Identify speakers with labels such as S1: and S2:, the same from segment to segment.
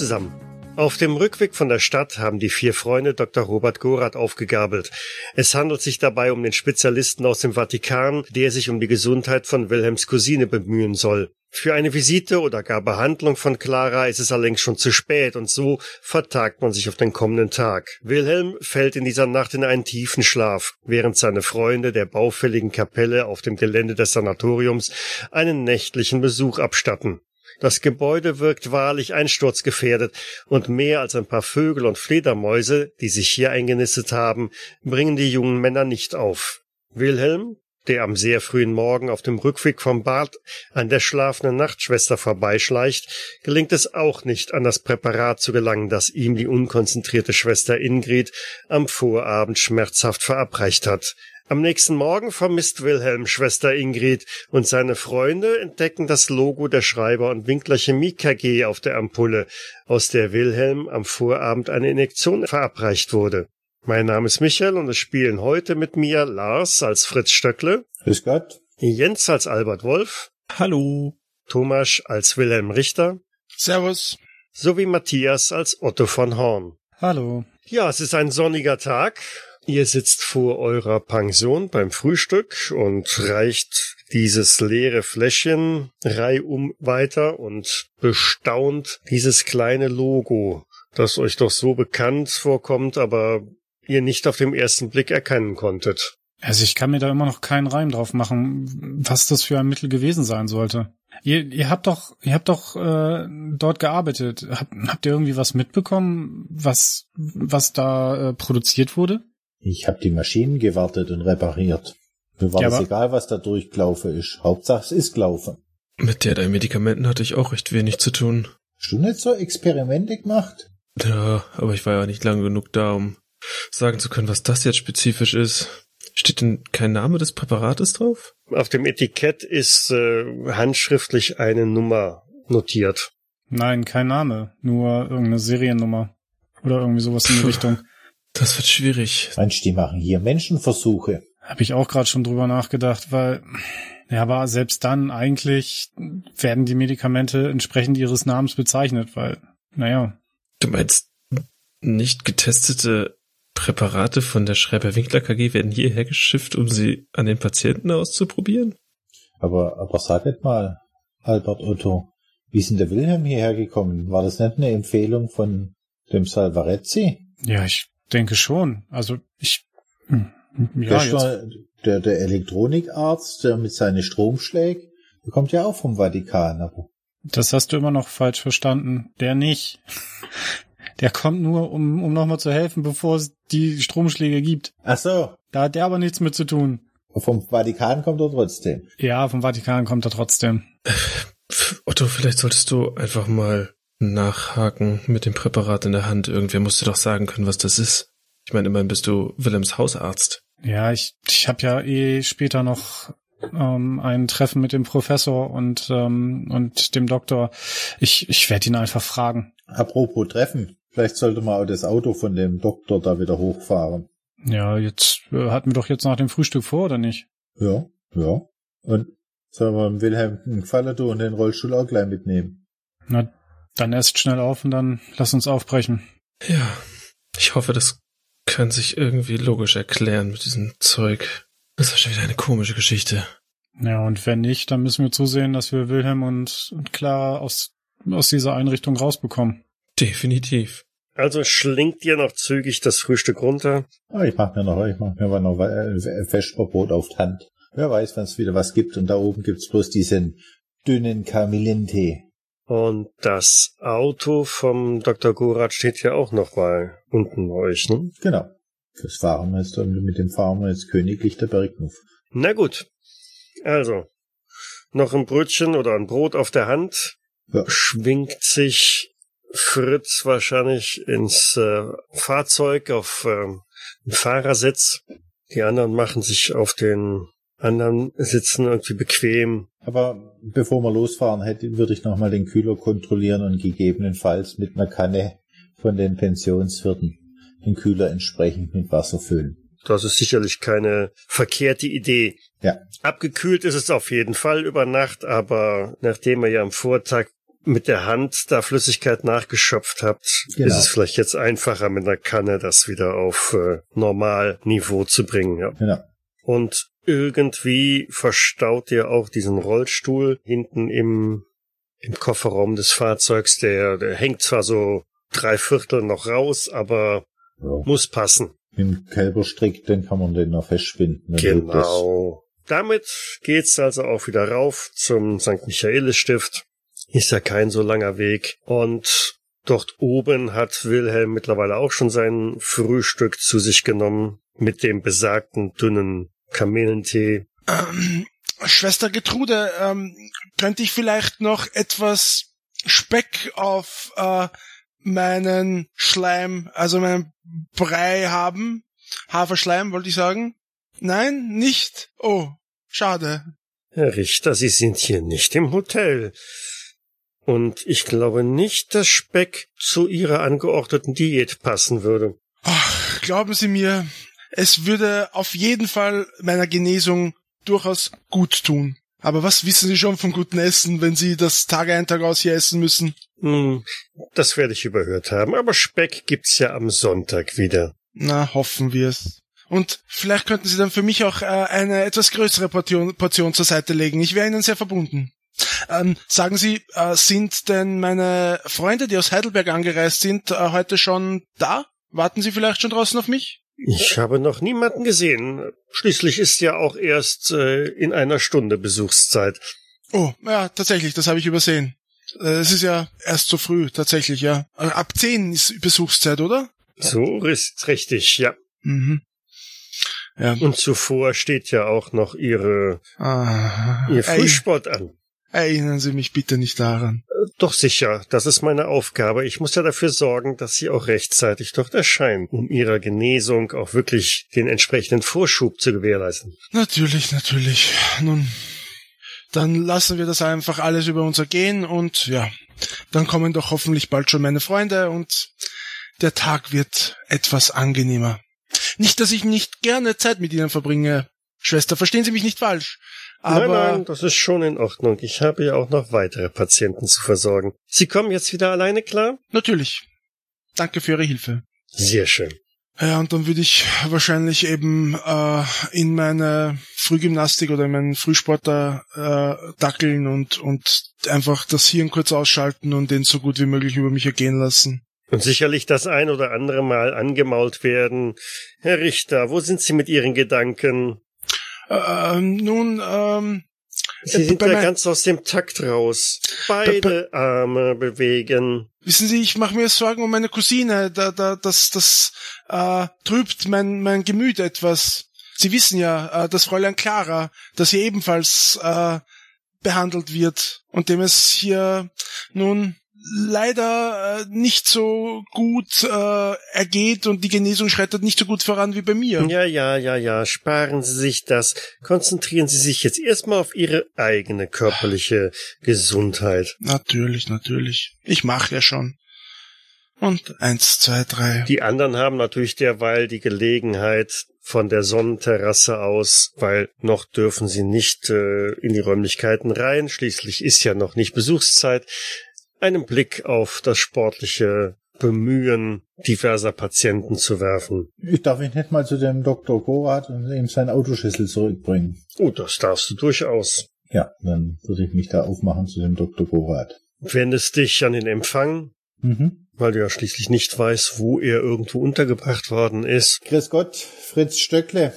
S1: zusammen. Auf dem Rückweg von der Stadt haben die vier Freunde Dr. Robert Gorath aufgegabelt. Es handelt sich dabei um den Spezialisten aus dem Vatikan, der sich um die Gesundheit von Wilhelms Cousine bemühen soll. Für eine Visite oder gar Behandlung von Clara ist es allerdings schon zu spät und so vertagt man sich auf den kommenden Tag. Wilhelm fällt in dieser Nacht in einen tiefen Schlaf, während seine Freunde der baufälligen Kapelle auf dem Gelände des Sanatoriums einen nächtlichen Besuch abstatten. Das Gebäude wirkt wahrlich einsturzgefährdet, und mehr als ein paar Vögel und Fledermäuse, die sich hier eingenistet haben, bringen die jungen Männer nicht auf. Wilhelm, der am sehr frühen Morgen auf dem Rückweg vom Bad an der schlafenden Nachtschwester vorbeischleicht, gelingt es auch nicht, an das Präparat zu gelangen, das ihm die unkonzentrierte Schwester Ingrid am Vorabend schmerzhaft verabreicht hat. Am nächsten Morgen vermisst Wilhelm Schwester Ingrid und seine Freunde entdecken das Logo der Schreiber und Winkler Chemie KG auf der Ampulle, aus der Wilhelm am Vorabend eine Injektion verabreicht wurde. Mein Name ist Michael und es spielen heute mit mir Lars als Fritz Stöckle.
S2: Grüß Gott.
S1: Jens als Albert Wolf.
S3: Hallo.
S1: Thomas als Wilhelm Richter.
S3: Servus.
S1: Sowie Matthias als Otto von Horn.
S4: Hallo.
S1: Ja, es ist ein sonniger Tag. Ihr sitzt vor eurer Pension beim Frühstück und reicht dieses leere Fläschchen reihum weiter und bestaunt dieses kleine Logo, das euch doch so bekannt vorkommt, aber ihr nicht auf dem ersten Blick erkennen konntet.
S4: Also ich kann mir da immer noch keinen Reim drauf machen, was das für ein Mittel gewesen sein sollte. Ihr, ihr habt doch, ihr habt doch äh, dort gearbeitet. Hab, habt ihr irgendwie was mitbekommen, was was da äh, produziert wurde?
S2: Ich habe die Maschinen gewartet und repariert. Mir war ja, es egal, was da durchgelaufen ist. Hauptsache es ist gelaufen.
S3: Mit der deinen Medikamenten hatte ich auch recht wenig zu tun.
S2: Hast du nicht so Experimente gemacht?
S3: Ja, aber ich war ja nicht lang genug da, um sagen zu können, was das jetzt spezifisch ist. Steht denn kein Name des Präparates drauf?
S1: Auf dem Etikett ist äh, handschriftlich eine Nummer notiert.
S4: Nein, kein Name, nur irgendeine Seriennummer. Oder irgendwie sowas in die Richtung.
S3: Das wird schwierig.
S2: Meinst du, die machen hier Menschenversuche?
S4: Habe ich auch gerade schon drüber nachgedacht, weil ja, aber selbst dann eigentlich werden die Medikamente entsprechend ihres Namens bezeichnet, weil, naja.
S3: Du meinst, nicht getestete Präparate von der Schreiber-Winkler KG werden hierher geschifft, um sie an den Patienten auszuprobieren?
S2: Aber, aber sag nicht mal, Albert Otto, wie ist denn der Wilhelm hierher gekommen? War das nicht eine Empfehlung von dem Salvarezzi?
S4: Ja, ich denke schon. Also ich. Hm,
S2: ja, der, der, der Elektronikarzt, der mit seinen Stromschlägen, der kommt ja auch vom Vatikan. Aber
S4: das hast du immer noch falsch verstanden. Der nicht. Der kommt nur, um, um nochmal zu helfen, bevor es die Stromschläge gibt.
S2: Ach so.
S4: Da hat der aber nichts mit zu tun.
S2: Vom Vatikan kommt er trotzdem.
S4: Ja, vom Vatikan kommt er trotzdem.
S3: Otto, vielleicht solltest du einfach mal nachhaken mit dem Präparat in der Hand. Irgendwer musste doch sagen können, was das ist. Ich meine, immerhin bist du Willems Hausarzt.
S4: Ja, ich, ich habe ja eh später noch ähm, ein Treffen mit dem Professor und, ähm, und dem Doktor. Ich, ich werde ihn einfach fragen.
S2: Apropos Treffen, vielleicht sollte man auch das Auto von dem Doktor da wieder hochfahren.
S4: Ja, jetzt äh, hatten wir doch jetzt nach dem Frühstück vor, oder nicht?
S2: Ja, ja. Und sollen wir Wilhelm einen Gefallen tun und den Rollstuhl auch gleich mitnehmen?
S4: Na, dann erst schnell auf und dann lass uns aufbrechen.
S3: Ja, ich hoffe, das kann sich irgendwie logisch erklären mit diesem Zeug. Das ist schon wieder eine komische Geschichte.
S4: Ja, und wenn nicht, dann müssen wir zusehen, dass wir Wilhelm und, und Clara aus, aus dieser Einrichtung rausbekommen.
S3: Definitiv.
S1: Also schlingt ihr noch zügig das Frühstück runter?
S2: Ah, ich mach mir noch, ich mach mir noch Vesperbrot auf die Hand. Wer weiß, wenn es wieder was gibt. Und da oben gibt's bloß diesen dünnen Kamillentee.
S1: Und das Auto vom Dr. Gorat steht ja auch noch mal unten bei euch, ne?
S2: Genau. Das fahren wir jetzt, mit dem fahren wir jetzt königlich der Berghof.
S1: Na gut. Also, noch ein Brötchen oder ein Brot auf der Hand. Ja. Schwingt sich Fritz wahrscheinlich ins äh, Fahrzeug auf äh, Fahrersitz Die anderen machen sich auf den anderen Sitzen irgendwie bequem.
S2: Aber bevor wir losfahren, hätte, würde ich nochmal den Kühler kontrollieren und gegebenenfalls mit einer Kanne von den Pensionswirten den Kühler entsprechend mit Wasser füllen.
S1: Das ist sicherlich keine verkehrte Idee.
S2: Ja.
S1: Abgekühlt ist es auf jeden Fall über Nacht, aber nachdem ihr ja am Vortag mit der Hand da Flüssigkeit nachgeschöpft habt,
S2: Genau.
S1: ist es vielleicht jetzt einfacher mit einer Kanne das wieder auf äh, Normalniveau zu bringen. Ja.
S2: Genau.
S1: Und irgendwie verstaut ihr auch diesen Rollstuhl hinten im, im Kofferraum des Fahrzeugs. Der, der hängt zwar so drei Viertel noch raus, aber
S2: Ja.
S1: muss passen.
S2: Dem Kälberstrick, dann kann man den noch das.
S1: Genau. Damit geht's also auch wieder rauf zum St. Michaelis-Stift. Ist ja kein so langer Weg. Und dort oben hat Wilhelm mittlerweile auch schon sein Frühstück zu sich genommen mit dem besagten dünnen Kamelentee.
S5: Ähm, Schwester Getrude, ähm, könnte ich vielleicht noch etwas Speck auf äh, meinen Schleim, also meinen Brei haben? Haferschleim, wollte ich sagen? Nein, nicht? Oh, schade.
S1: Herr Richter, Sie sind hier nicht im Hotel. Und ich glaube nicht, dass Speck zu Ihrer angeordneten Diät passen würde.
S5: Ach, glauben Sie mir, es würde auf jeden Fall meiner Genesung durchaus gut tun. Aber was wissen Sie schon vom guten Essen, wenn Sie das Tag ein, Tag aus hier essen müssen?
S1: Hm, das werde ich überhört haben, aber Speck gibt's ja am Sonntag wieder.
S5: Na, hoffen wir's. Und vielleicht könnten Sie dann für mich auch äh, eine etwas größere Portion, Portion zur Seite legen. Ich wäre Ihnen sehr verbunden. Ähm, sagen Sie, äh, sind denn meine Freunde, die aus Heidelberg angereist sind, äh, heute schon da? Warten Sie vielleicht schon draußen auf mich?
S1: Ich habe noch niemanden gesehen. Schließlich ist ja auch erst äh, in einer Stunde Besuchszeit.
S5: Oh, ja, tatsächlich, das habe ich übersehen. Äh, Es ist ja erst so früh, tatsächlich, ja. Ab 10 ist Besuchszeit, oder?
S1: So ist richtig, ja.
S5: Mhm. Ja.
S1: Und zuvor steht ja auch noch Ihre,
S5: Ah,
S1: Ihr Frühsport an.
S5: Erinnern Sie mich bitte nicht daran.
S1: Doch sicher, das ist meine Aufgabe. Ich muss ja dafür sorgen, dass Sie auch rechtzeitig dort erscheinen, um Ihrer Genesung auch wirklich den entsprechenden Vorschub zu gewährleisten.
S5: Natürlich, natürlich. Nun, dann lassen wir das einfach alles über uns ergehen und ja, dann kommen doch hoffentlich bald schon meine Freunde und der Tag wird etwas angenehmer. Nicht, dass ich nicht gerne Zeit mit Ihnen verbringe, Schwester, verstehen Sie mich nicht falsch. Aber
S1: nein, nein, das ist schon in Ordnung. Ich habe ja auch noch weitere Patienten zu versorgen. Sie kommen jetzt wieder alleine klar?
S5: natürlich. Danke für Ihre Hilfe.
S1: Sehr schön.
S5: Ja, und dann würde ich wahrscheinlich eben äh, in meine Frühgymnastik oder in meinen Frühsport da äh, dackeln und, und einfach das Hirn kurz ausschalten und den so gut wie möglich über mich ergehen lassen.
S1: Und sicherlich das ein oder andere Mal angemault werden. Herr Richter, wo sind Sie mit Ihren Gedanken?
S5: Ähm, nun, ähm,
S1: Sie
S5: Äh,
S1: sind ja ganz aus dem Takt raus. Beide Arme bewegen.
S5: wissen Sie, ich mache mir Sorgen um meine Cousine. Da, da, das, das äh, trübt mein, mein Gemüt etwas. Sie wissen ja, äh, das Fräulein Clara, das hier ebenfalls äh, behandelt wird und dem es hier nun leider äh, nicht so gut äh, ergeht und die Genesung schreitet nicht so gut voran wie bei mir.
S1: Ja, ja, ja, ja. Sparen Sie sich das. Konzentrieren Sie sich jetzt erstmal auf Ihre eigene körperliche Gesundheit.
S5: Natürlich, natürlich. Ich mache ja schon. Und eins, zwei, drei.
S1: Die anderen haben natürlich derweil die Gelegenheit von der Sonnenterrasse aus, weil noch dürfen sie nicht äh, in die Räumlichkeiten rein. Schließlich ist ja noch nicht Besuchszeit. Einen Blick auf das sportliche Bemühen diverser Patienten zu werfen.
S2: Ich darf mich nicht mal zu dem Dr. Gorath und ihm seinen Autoschlüssel zurückbringen.
S1: Oh, das darfst du durchaus.
S2: Ja, dann würde ich mich da aufmachen zu dem Dr. Gorath.
S1: Wendest dich an den Empfang,
S2: Mhm.
S1: weil du ja schließlich nicht weißt, wo er irgendwo untergebracht worden ist.
S2: Grüß Gott, Fritz Stöckle.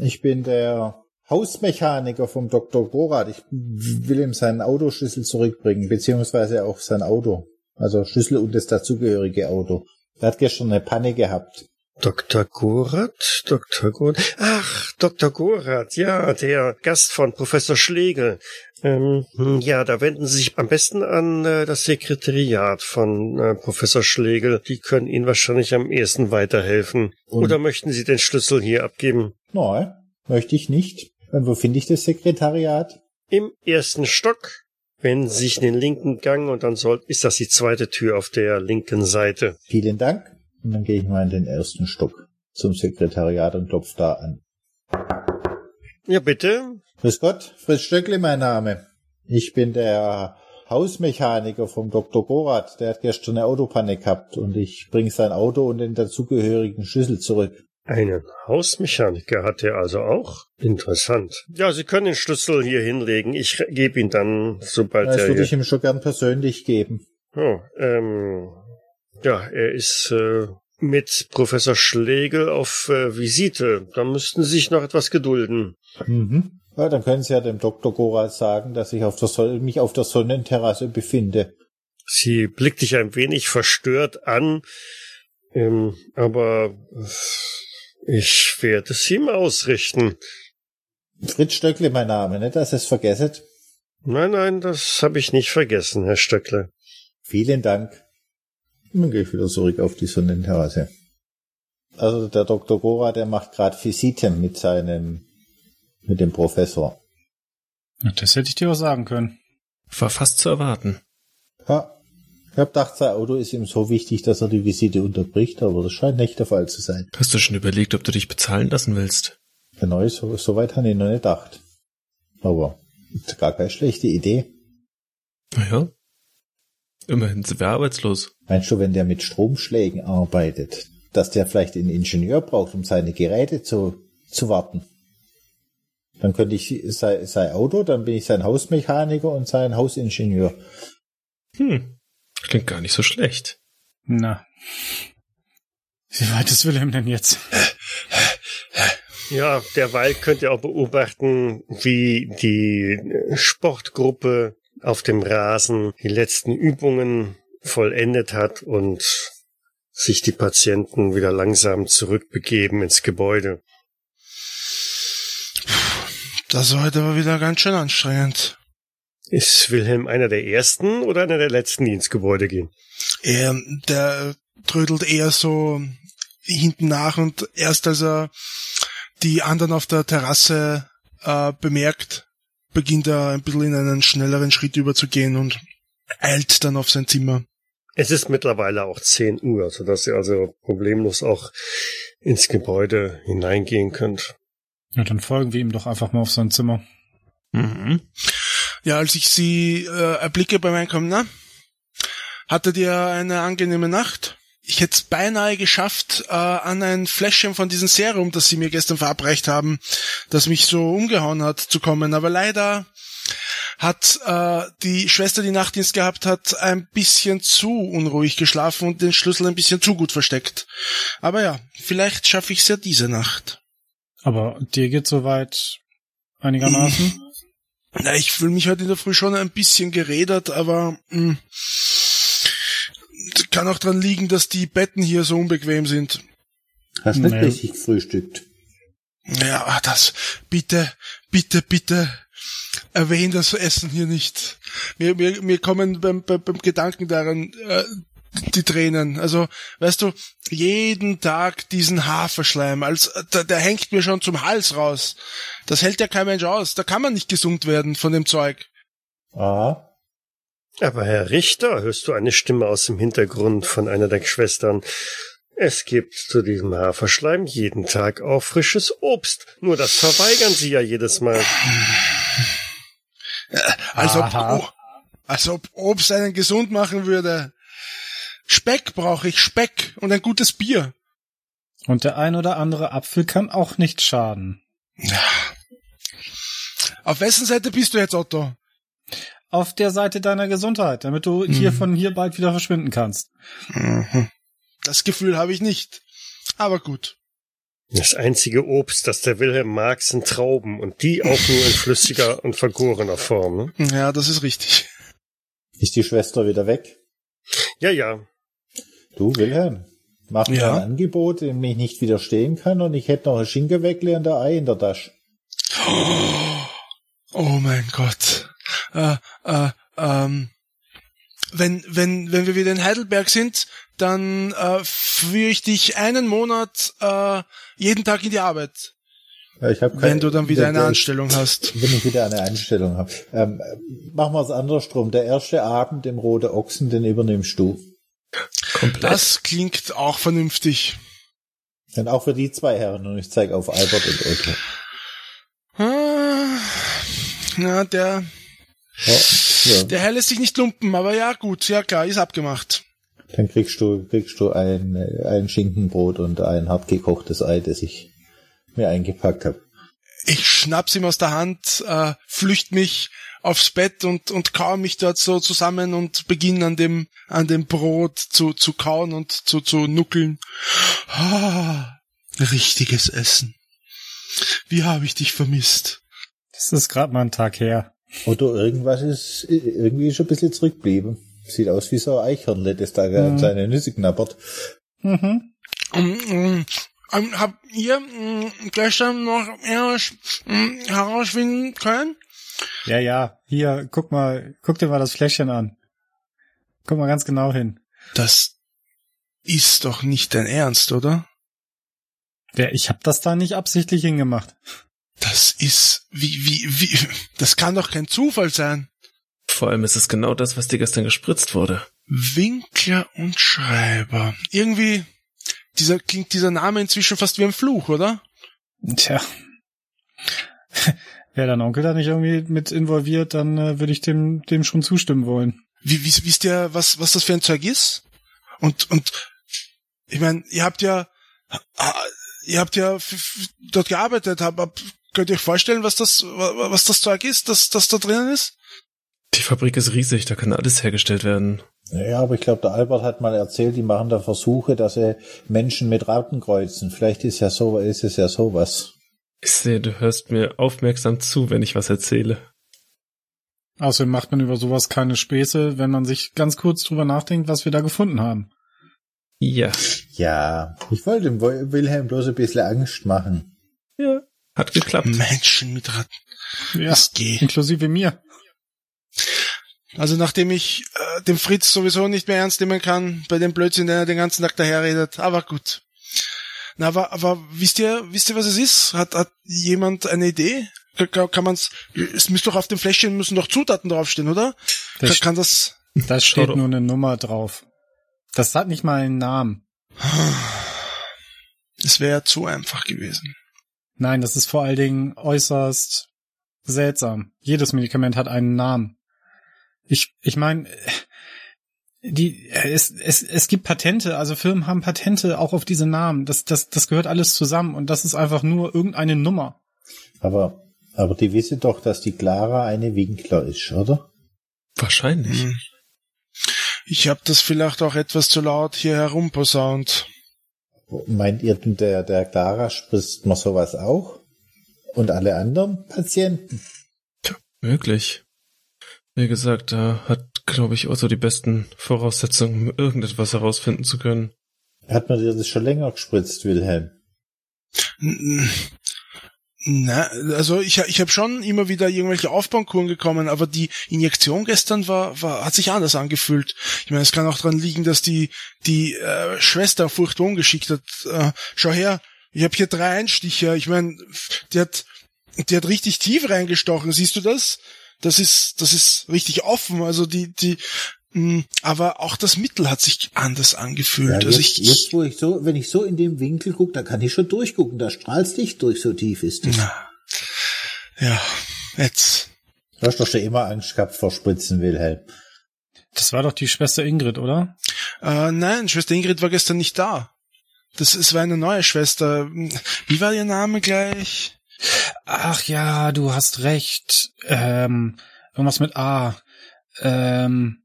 S2: Ich bin der Hausmechaniker vom Dr. Gorath. Ich will ihm seinen Autoschlüssel zurückbringen, beziehungsweise auch sein Auto. Also Schlüssel und das dazugehörige Auto. Er hat gestern eine Panne gehabt.
S1: Dr. Gorath? Dr. Gorath? Ach, Dr. Gorath, ja, der Gast von Professor Schlegel. Ähm, hm, ja, da wenden Sie sich am besten an äh, das Sekretariat von äh, Professor Schlegel. Die können Ihnen wahrscheinlich am ehesten weiterhelfen.
S2: Und-
S1: Oder möchten Sie den Schlüssel hier abgeben?
S2: Nein, möchte ich nicht. Und wo finde ich das Sekretariat?
S1: Im ersten Stock. Wenn Sie sich in den linken Gang und dann soll, ist das die zweite Tür auf der linken Seite.
S2: Vielen Dank. Und dann gehe ich mal in den ersten Stock zum Sekretariat und klopfe da an.
S1: Ja, bitte.
S2: Grüß Gott, Fritz Stöckle mein Name. Ich bin der Hausmechaniker vom Dr. Gorath. Der hat gestern eine Autopanne gehabt und ich bringe sein Auto und den dazugehörigen Schlüssel zurück.
S1: Einen Hausmechaniker hat er also auch? Interessant. Ja, Sie können den Schlüssel hier hinlegen. Ich gebe ihn dann, sobald
S2: Das
S1: er
S2: würde ich ihm schon gern persönlich geben.
S1: Oh, ähm, ja, er ist äh, mit Professor Schlegel auf äh, Visite. Da müssten Sie sich noch etwas gedulden.
S2: Mhm. Ja, dann können Sie ja dem Dr. Gorath sagen, dass ich auf der Son mich auf der Sonnenterrasse befinde.
S1: Sie blickt dich ein wenig verstört an, ähm, aber ich werde es ihm ausrichten.
S2: Fritz Stöckle mein Name, nicht, dass ihr es vergesset.
S1: Nein, nein, das habe ich nicht vergessen, Herr Stöckle.
S2: Vielen Dank. Dann gehe ich wieder zurück auf die Sonnenterrasse. Also der Dr. Gora, der macht gerade Visiten mit seinem, mit dem Professor.
S4: Das hätte ich dir auch sagen können.
S3: War fast zu erwarten.
S2: Ja, ich hab gedacht, sein Auto ist ihm so wichtig, dass er die Visite unterbricht, aber das scheint nicht der Fall zu sein.
S3: Hast du schon überlegt, ob du dich bezahlen lassen willst?
S2: Genau, so, so weit habe ich noch nicht gedacht. Aber ist gar keine schlechte Idee.
S3: Naja. Immerhin sind wir arbeitslos.
S2: Meinst du, wenn der mit Stromschlägen arbeitet, dass der vielleicht einen Ingenieur braucht, um seine Geräte zu, zu warten? Dann könnte ich sein, sein Auto, dann bin ich sein Hausmechaniker und sein Hausingenieur.
S3: Hm. Klingt gar nicht so schlecht.
S4: Na. Wie weit ist Wilhelm denn jetzt?
S1: Ja, derweil könnt ihr auch beobachten, wie die Sportgruppe auf dem Rasen die letzten Übungen vollendet hat und sich die Patienten wieder langsam zurückbegeben ins Gebäude.
S5: Das war heute aber wieder ganz schön anstrengend.
S1: Ist Wilhelm einer der ersten oder einer der letzten, die ins Gebäude gehen?
S5: Er, der trödelt eher so hinten nach und erst als er die anderen auf der Terrasse äh, bemerkt, beginnt er ein bisschen in einen schnelleren Schritt überzugehen und eilt dann auf sein Zimmer.
S1: Es ist mittlerweile auch 10 Uhr, sodass ihr also problemlos auch ins Gebäude hineingehen könnt.
S4: Ja, dann folgen wir ihm doch einfach mal auf sein Zimmer.
S3: Mhm.
S5: Ja, als ich sie äh, erblicke beim Einkommen, na? Hattet ihr eine angenehme Nacht? Ich hätte es beinahe geschafft, äh, an ein Fläschchen von diesem Serum, das sie mir gestern verabreicht haben, das mich so umgehauen hat, zu kommen. Aber leider hat äh, die Schwester, die Nachtdienst gehabt hat, ein bisschen zu unruhig geschlafen und den Schlüssel ein bisschen zu gut versteckt. Aber ja, vielleicht schaffe ich es ja diese Nacht.
S4: Aber dir geht soweit einigermaßen?
S5: Na, ich fühle mich heute in der Früh schon ein bisschen gerädert, aber mh, kann auch dran liegen, dass die Betten hier so unbequem sind.
S2: Hast nicht
S4: Nee.
S2: richtig gefrühstückt.
S5: Ja, das, bitte, bitte, bitte, erwähn das Essen hier nicht. Mir, mir, mir kommen beim, beim, beim Gedanken daran äh, die Tränen. Also, weißt du, jeden Tag diesen Haferschleim, als der, der hängt mir schon zum Hals raus. Das hält ja kein Mensch aus. Da kann man nicht gesund werden von dem Zeug.
S2: Aha.
S1: Aber Herr Richter, hörst du eine Stimme aus dem Hintergrund von einer der Schwestern? Es gibt zu diesem Haferschleim jeden Tag auch frisches Obst. Nur das verweigern sie ja jedes Mal.
S5: Als ob, als ob Obst einen gesund machen würde. Speck brauche ich, Speck und ein gutes Bier.
S4: Und der ein oder andere Apfel kann auch nicht schaden.
S5: Auf wessen Seite bist du jetzt, Otto?
S4: Auf der Seite deiner Gesundheit, damit du hier von hier bald wieder verschwinden kannst.
S5: Das Gefühl habe ich nicht. Aber gut.
S1: Das einzige Obst, das der Wilhelm mag, sind Trauben und die auch nur in flüssiger und vergorener Form. Ne?
S5: Ja, das ist richtig.
S2: Ist die Schwester wieder weg?
S1: Ja, ja.
S2: Du, Wilhelm, Macht mir
S5: Ja.
S2: ein Angebot, dem ich nicht widerstehen kann und ich hätte noch ein Schinkenweckle und ein Ei in der Tasche.
S5: Oh mein Gott. Äh, äh, ähm, wenn, wenn, wenn wir wieder in Heidelberg sind, dann äh, führe ich dich einen Monat äh, jeden Tag in die Arbeit,
S2: Ja, ich hab kein-
S5: wenn du dann wieder
S2: der-
S5: eine
S2: der-
S5: Anstellung hast.
S2: Wenn ich wieder eine Einstellung habe. Ähm, machen wir es andersrum. Der erste Abend im Rote Ochsen, den übernimmst du.
S3: Komplett.
S5: Das klingt auch vernünftig.
S2: Und auch für die zwei Herren. Und ich zeige auf Albert und Otto.
S5: Ah, Na, der,
S2: Ja, ja.
S5: der Herr lässt sich nicht lumpen, aber ja, gut, ja klar, ist abgemacht.
S2: Dann kriegst du, kriegst du ein, ein Schinkenbrot und ein hart gekochtes Ei, das ich mir eingepackt habe.
S5: Ich schnapp's ihm aus der Hand, äh, flücht mich aufs Bett und, und kau mich dort so zusammen und beginn an dem, an dem Brot zu, zu kauen und zu, zu nuckeln. Ah, richtiges Essen. Wie habe ich dich vermisst?
S4: Das ist gerade mal ein Tag her.
S2: Otto, irgendwas ist, irgendwie ist ein bisschen zurückgeblieben. Sieht aus wie so ein Eichhörnle, das da an seine Nüsse knabbert.
S4: Mhm.
S5: Ähm, ähm, ähm, habt ihr ähm, gestern noch erst herausfinden können?
S4: Ja, ja. Hier, guck mal, guck dir mal das Fläschchen an. Guck mal ganz genau hin.
S5: Das ist doch nicht dein Ernst, oder?
S4: Ja, ich hab das da nicht absichtlich hingemacht.
S5: Das ist, wie, wie, wie, das kann doch kein Zufall sein.
S3: Vor allem ist es genau das, was dir gestern gespritzt wurde.
S5: Winkler und Schreiber. Irgendwie, dieser, klingt dieser Name inzwischen fast wie ein Fluch, oder?
S4: Tja. Wäre dein Onkel da nicht irgendwie mit involviert, dann äh, würde ich dem, dem schon zustimmen wollen.
S5: Wie, wie, wisst ihr, was, was das für ein Zeug ist? Und, und, ich meine, ihr habt ja, ihr habt ja f- f- dort gearbeitet, hab, hab, könnt ihr euch vorstellen, was das, wa- was das Zeug ist, das, das da drinnen ist?
S3: Die Fabrik ist riesig, da kann alles hergestellt werden.
S2: Ja, aber ich glaube, der Albert hat mal erzählt, die machen da Versuche, dass sie Menschen mit Rauten kreuzen. Vielleicht ist ja so, ist es ja sowas.
S3: Ich sehe, du hörst mir aufmerksam zu, wenn ich was erzähle.
S4: Außerdem macht man über sowas keine Späße, wenn man sich ganz kurz drüber nachdenkt, was wir da gefunden haben.
S3: Ja.
S2: Ja, ich wollte dem Wil- Wilhelm bloß ein bisschen Angst machen.
S3: Ja. Hat geklappt.
S5: Menschen mit Ratten.
S4: Ja,
S5: Das geht.
S4: inklusive mir.
S5: Also nachdem ich äh, den Fritz sowieso nicht mehr ernst nehmen kann, bei dem Blödsinn, der den ganzen Tag daherredet, aber gut. Na, aber, aber wisst ihr, wisst ihr, was es ist? Hat, hat jemand eine Idee? Kann, kann- kann man's, es müsste doch auf dem Fläschchen müssen doch Zutaten draufstehen, oder? Kann,
S4: Das,
S5: kann das,
S4: da steht nur eine Nummer drauf. Das hat nicht mal einen Namen.
S5: es wäre zu einfach gewesen.
S4: Nein, das ist vor allen Dingen äußerst seltsam. Jedes Medikament hat einen Namen. Ich, ich meine, die, es, es, es gibt Patente, also Firmen haben Patente auch auf diese Namen. Das, das, das gehört alles zusammen und das ist einfach nur irgendeine Nummer.
S2: Aber, aber die wissen doch, dass die Clara eine Winkler ist, oder?
S3: Wahrscheinlich.
S5: Hm. Ich habe das vielleicht auch etwas zu laut hier herumposaunt.
S2: Meint ihr denn, der, der Clara spritzt man sowas auch? Und alle anderen Patienten?
S3: Möglich. Wie gesagt, da hat, glaube ich, Otto die besten Voraussetzungen, um irgendetwas herausfinden zu können.
S2: Hat man dir das schon länger gespritzt, Wilhelm?
S5: Na, also ich, ich habe schon immer wieder irgendwelche Aufbaukuren gekommen, aber die Injektion gestern war, war hat sich anders angefühlt. Ich meine, es kann auch dran liegen, dass die die äh, Schwester furchtbar ungeschickt hat. Äh, schau her, ich habe hier drei Einstiche. Ich meine, die hat die hat richtig tief reingestochen. Siehst du das? Das ist das ist richtig offen. Also die die mh, aber auch das Mittel hat sich anders angefühlt.
S2: Ja,
S5: also
S2: jetzt,
S5: ich,
S2: jetzt, wo ich so, wenn ich so in dem Winkel gucke, da kann ich schon durchgucken. Da strahlt's Licht durch, so tief ist es.
S5: ja, jetzt
S2: Du hast doch schon immer Angst gehabt vor Spritzen, Wilhelm.
S4: Das war doch die Schwester Ingrid, oder?
S5: Äh, nein, Schwester Ingrid war gestern nicht da. Das es war eine neue Schwester. Wie war ihr Name gleich?
S4: Ach ja, du hast recht. Ähm, irgendwas mit A. Ähm,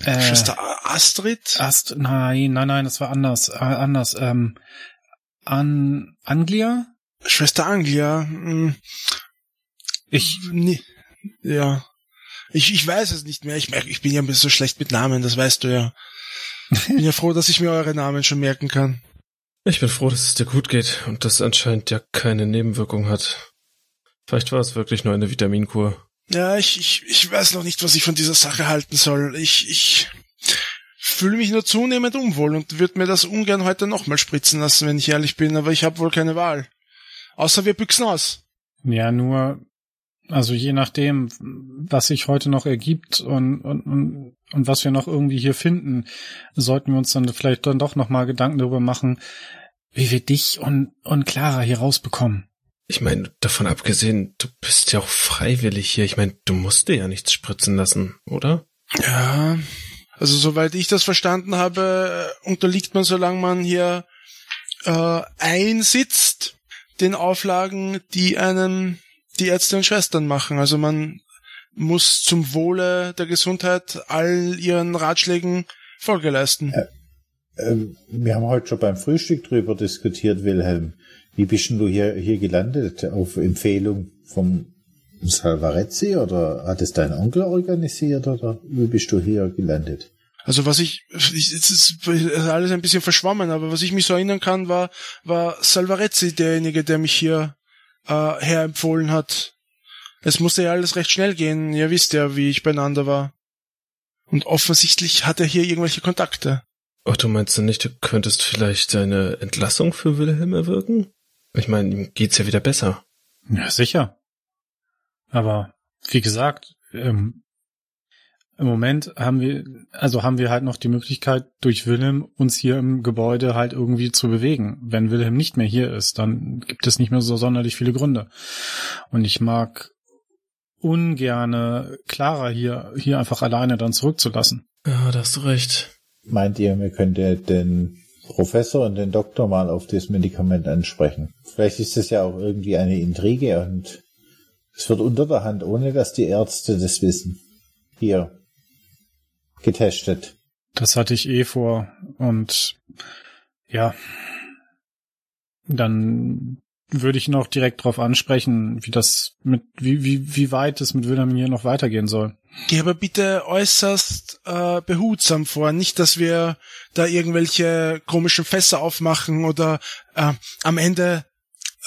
S4: äh,
S5: Schwester Astrid?
S4: Ast, nein, nein, nein, das war anders, äh, anders. Ähm, An Anglia?
S5: Schwester Anglia. hm,
S4: Ich,
S5: Nee, ja. Ich, ich weiß es nicht mehr. Ich merke, ich bin ja ein bisschen so schlecht mit Namen, das weißt du ja. Bin ja froh, dass ich mir eure Namen schon merken kann.
S3: Ich bin froh, dass es dir gut geht und das anscheinend ja keine Nebenwirkung hat. Vielleicht war es wirklich nur eine Vitaminkur.
S5: Ja, ich, ich, ich weiß noch nicht, was ich von dieser Sache halten soll. Ich, ich fühle mich nur zunehmend unwohl und würde mir das ungern heute nochmal spritzen lassen, wenn ich ehrlich bin, aber ich habe wohl keine Wahl. Außer wir büchsen aus.
S4: Ja, nur, also je nachdem, was sich heute noch ergibt und, und, und, und was wir noch irgendwie hier finden, sollten wir uns dann vielleicht dann doch nochmal Gedanken darüber machen, wie wir dich und, und Clara hier rausbekommen.
S3: Ich meine, davon abgesehen, du bist ja auch freiwillig hier. Ich meine, du musst dir ja nichts spritzen lassen, oder?
S5: Ja, also soweit ich das verstanden habe, unterliegt man, solange man hier äh, einsitzt, den Auflagen, die einen die Ärzte und Schwestern machen. Also man muss zum Wohle der Gesundheit all ihren Ratschlägen Folge leisten.
S2: Äh, äh, wir haben heute schon beim Frühstück drüber diskutiert, Wilhelm. Wie bist denn du hier, hier gelandet? Auf Empfehlung vom Salvarezzi oder hat es dein Onkel organisiert oder wie bist du hier gelandet?
S5: Also was ich, es ist alles ein bisschen verschwommen, aber was ich mich so erinnern kann, war, war Salvarezzi derjenige, der mich hier äh, herempfohlen hat. Es musste ja alles recht schnell gehen. Ihr wisst ja, wie ich beieinander war. Und offensichtlich hat er hier irgendwelche Kontakte.
S3: Otto, meinst du nicht, du könntest vielleicht eine Entlassung für Wilhelm erwirken? Ich meine, ihm geht's ja wieder besser.
S4: Ja, sicher. Aber wie gesagt, ähm, im Moment haben wir, also haben wir halt noch die Möglichkeit, durch Wilhelm uns hier im Gebäude halt irgendwie zu bewegen. Wenn Wilhelm nicht mehr hier ist, dann gibt es nicht mehr so sonderlich viele Gründe. Und ich mag ungerne Clara hier, hier einfach alleine dann zurückzulassen.
S3: Ja, da hast du recht.
S2: Meint ihr, wir könnten den Professor und den Doktor mal auf das Medikament ansprechen? Vielleicht ist das ja auch irgendwie eine Intrige und es wird unter der Hand, ohne dass die Ärzte das wissen. Hier, getestet.
S4: Das hatte ich eh vor und ja, dann würde ich noch direkt darauf ansprechen, wie das mit, wie, wie, wie weit es mit Wilhelm hier noch weitergehen soll.
S5: Geh aber bitte äußerst äh, behutsam vor, nicht, dass wir da irgendwelche komischen Fässer aufmachen oder äh, am Ende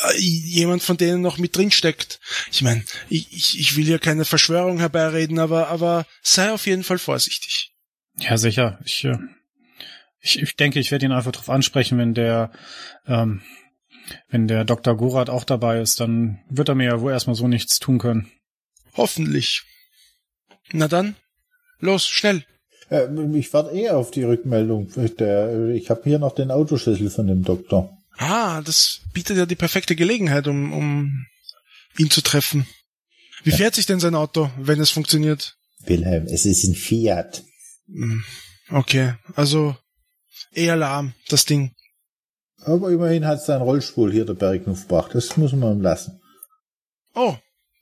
S5: äh, jemand von denen noch mit drin steckt. Ich meine, ich, ich, ich will hier keine Verschwörung herbeireden, aber, aber sei auf jeden Fall vorsichtig.
S4: Ja, sicher. Ich, äh, ich, ich denke, ich werde ihn einfach darauf ansprechen, wenn der, ähm, wenn der Dr. Gorath auch dabei ist, dann wird er mir ja wohl erstmal so nichts tun können.
S5: Hoffentlich. Na dann, los, schnell.
S2: Äh, ich warte eh auf die Rückmeldung. Der, ich habe hier noch den Autoschlüssel von dem Doktor.
S5: Ah, das bietet ja die perfekte Gelegenheit, um, um ihn zu treffen. Wie ja. fährt sich denn sein Auto, wenn es funktioniert?
S2: Wilhelm, es ist ein Fiat.
S5: Hm, okay, also eher lahm, das Ding.
S2: Aber immerhin hat es einen Rollspul hier der Bergnuff gebracht. Das muss man ihm lassen.
S5: Oh,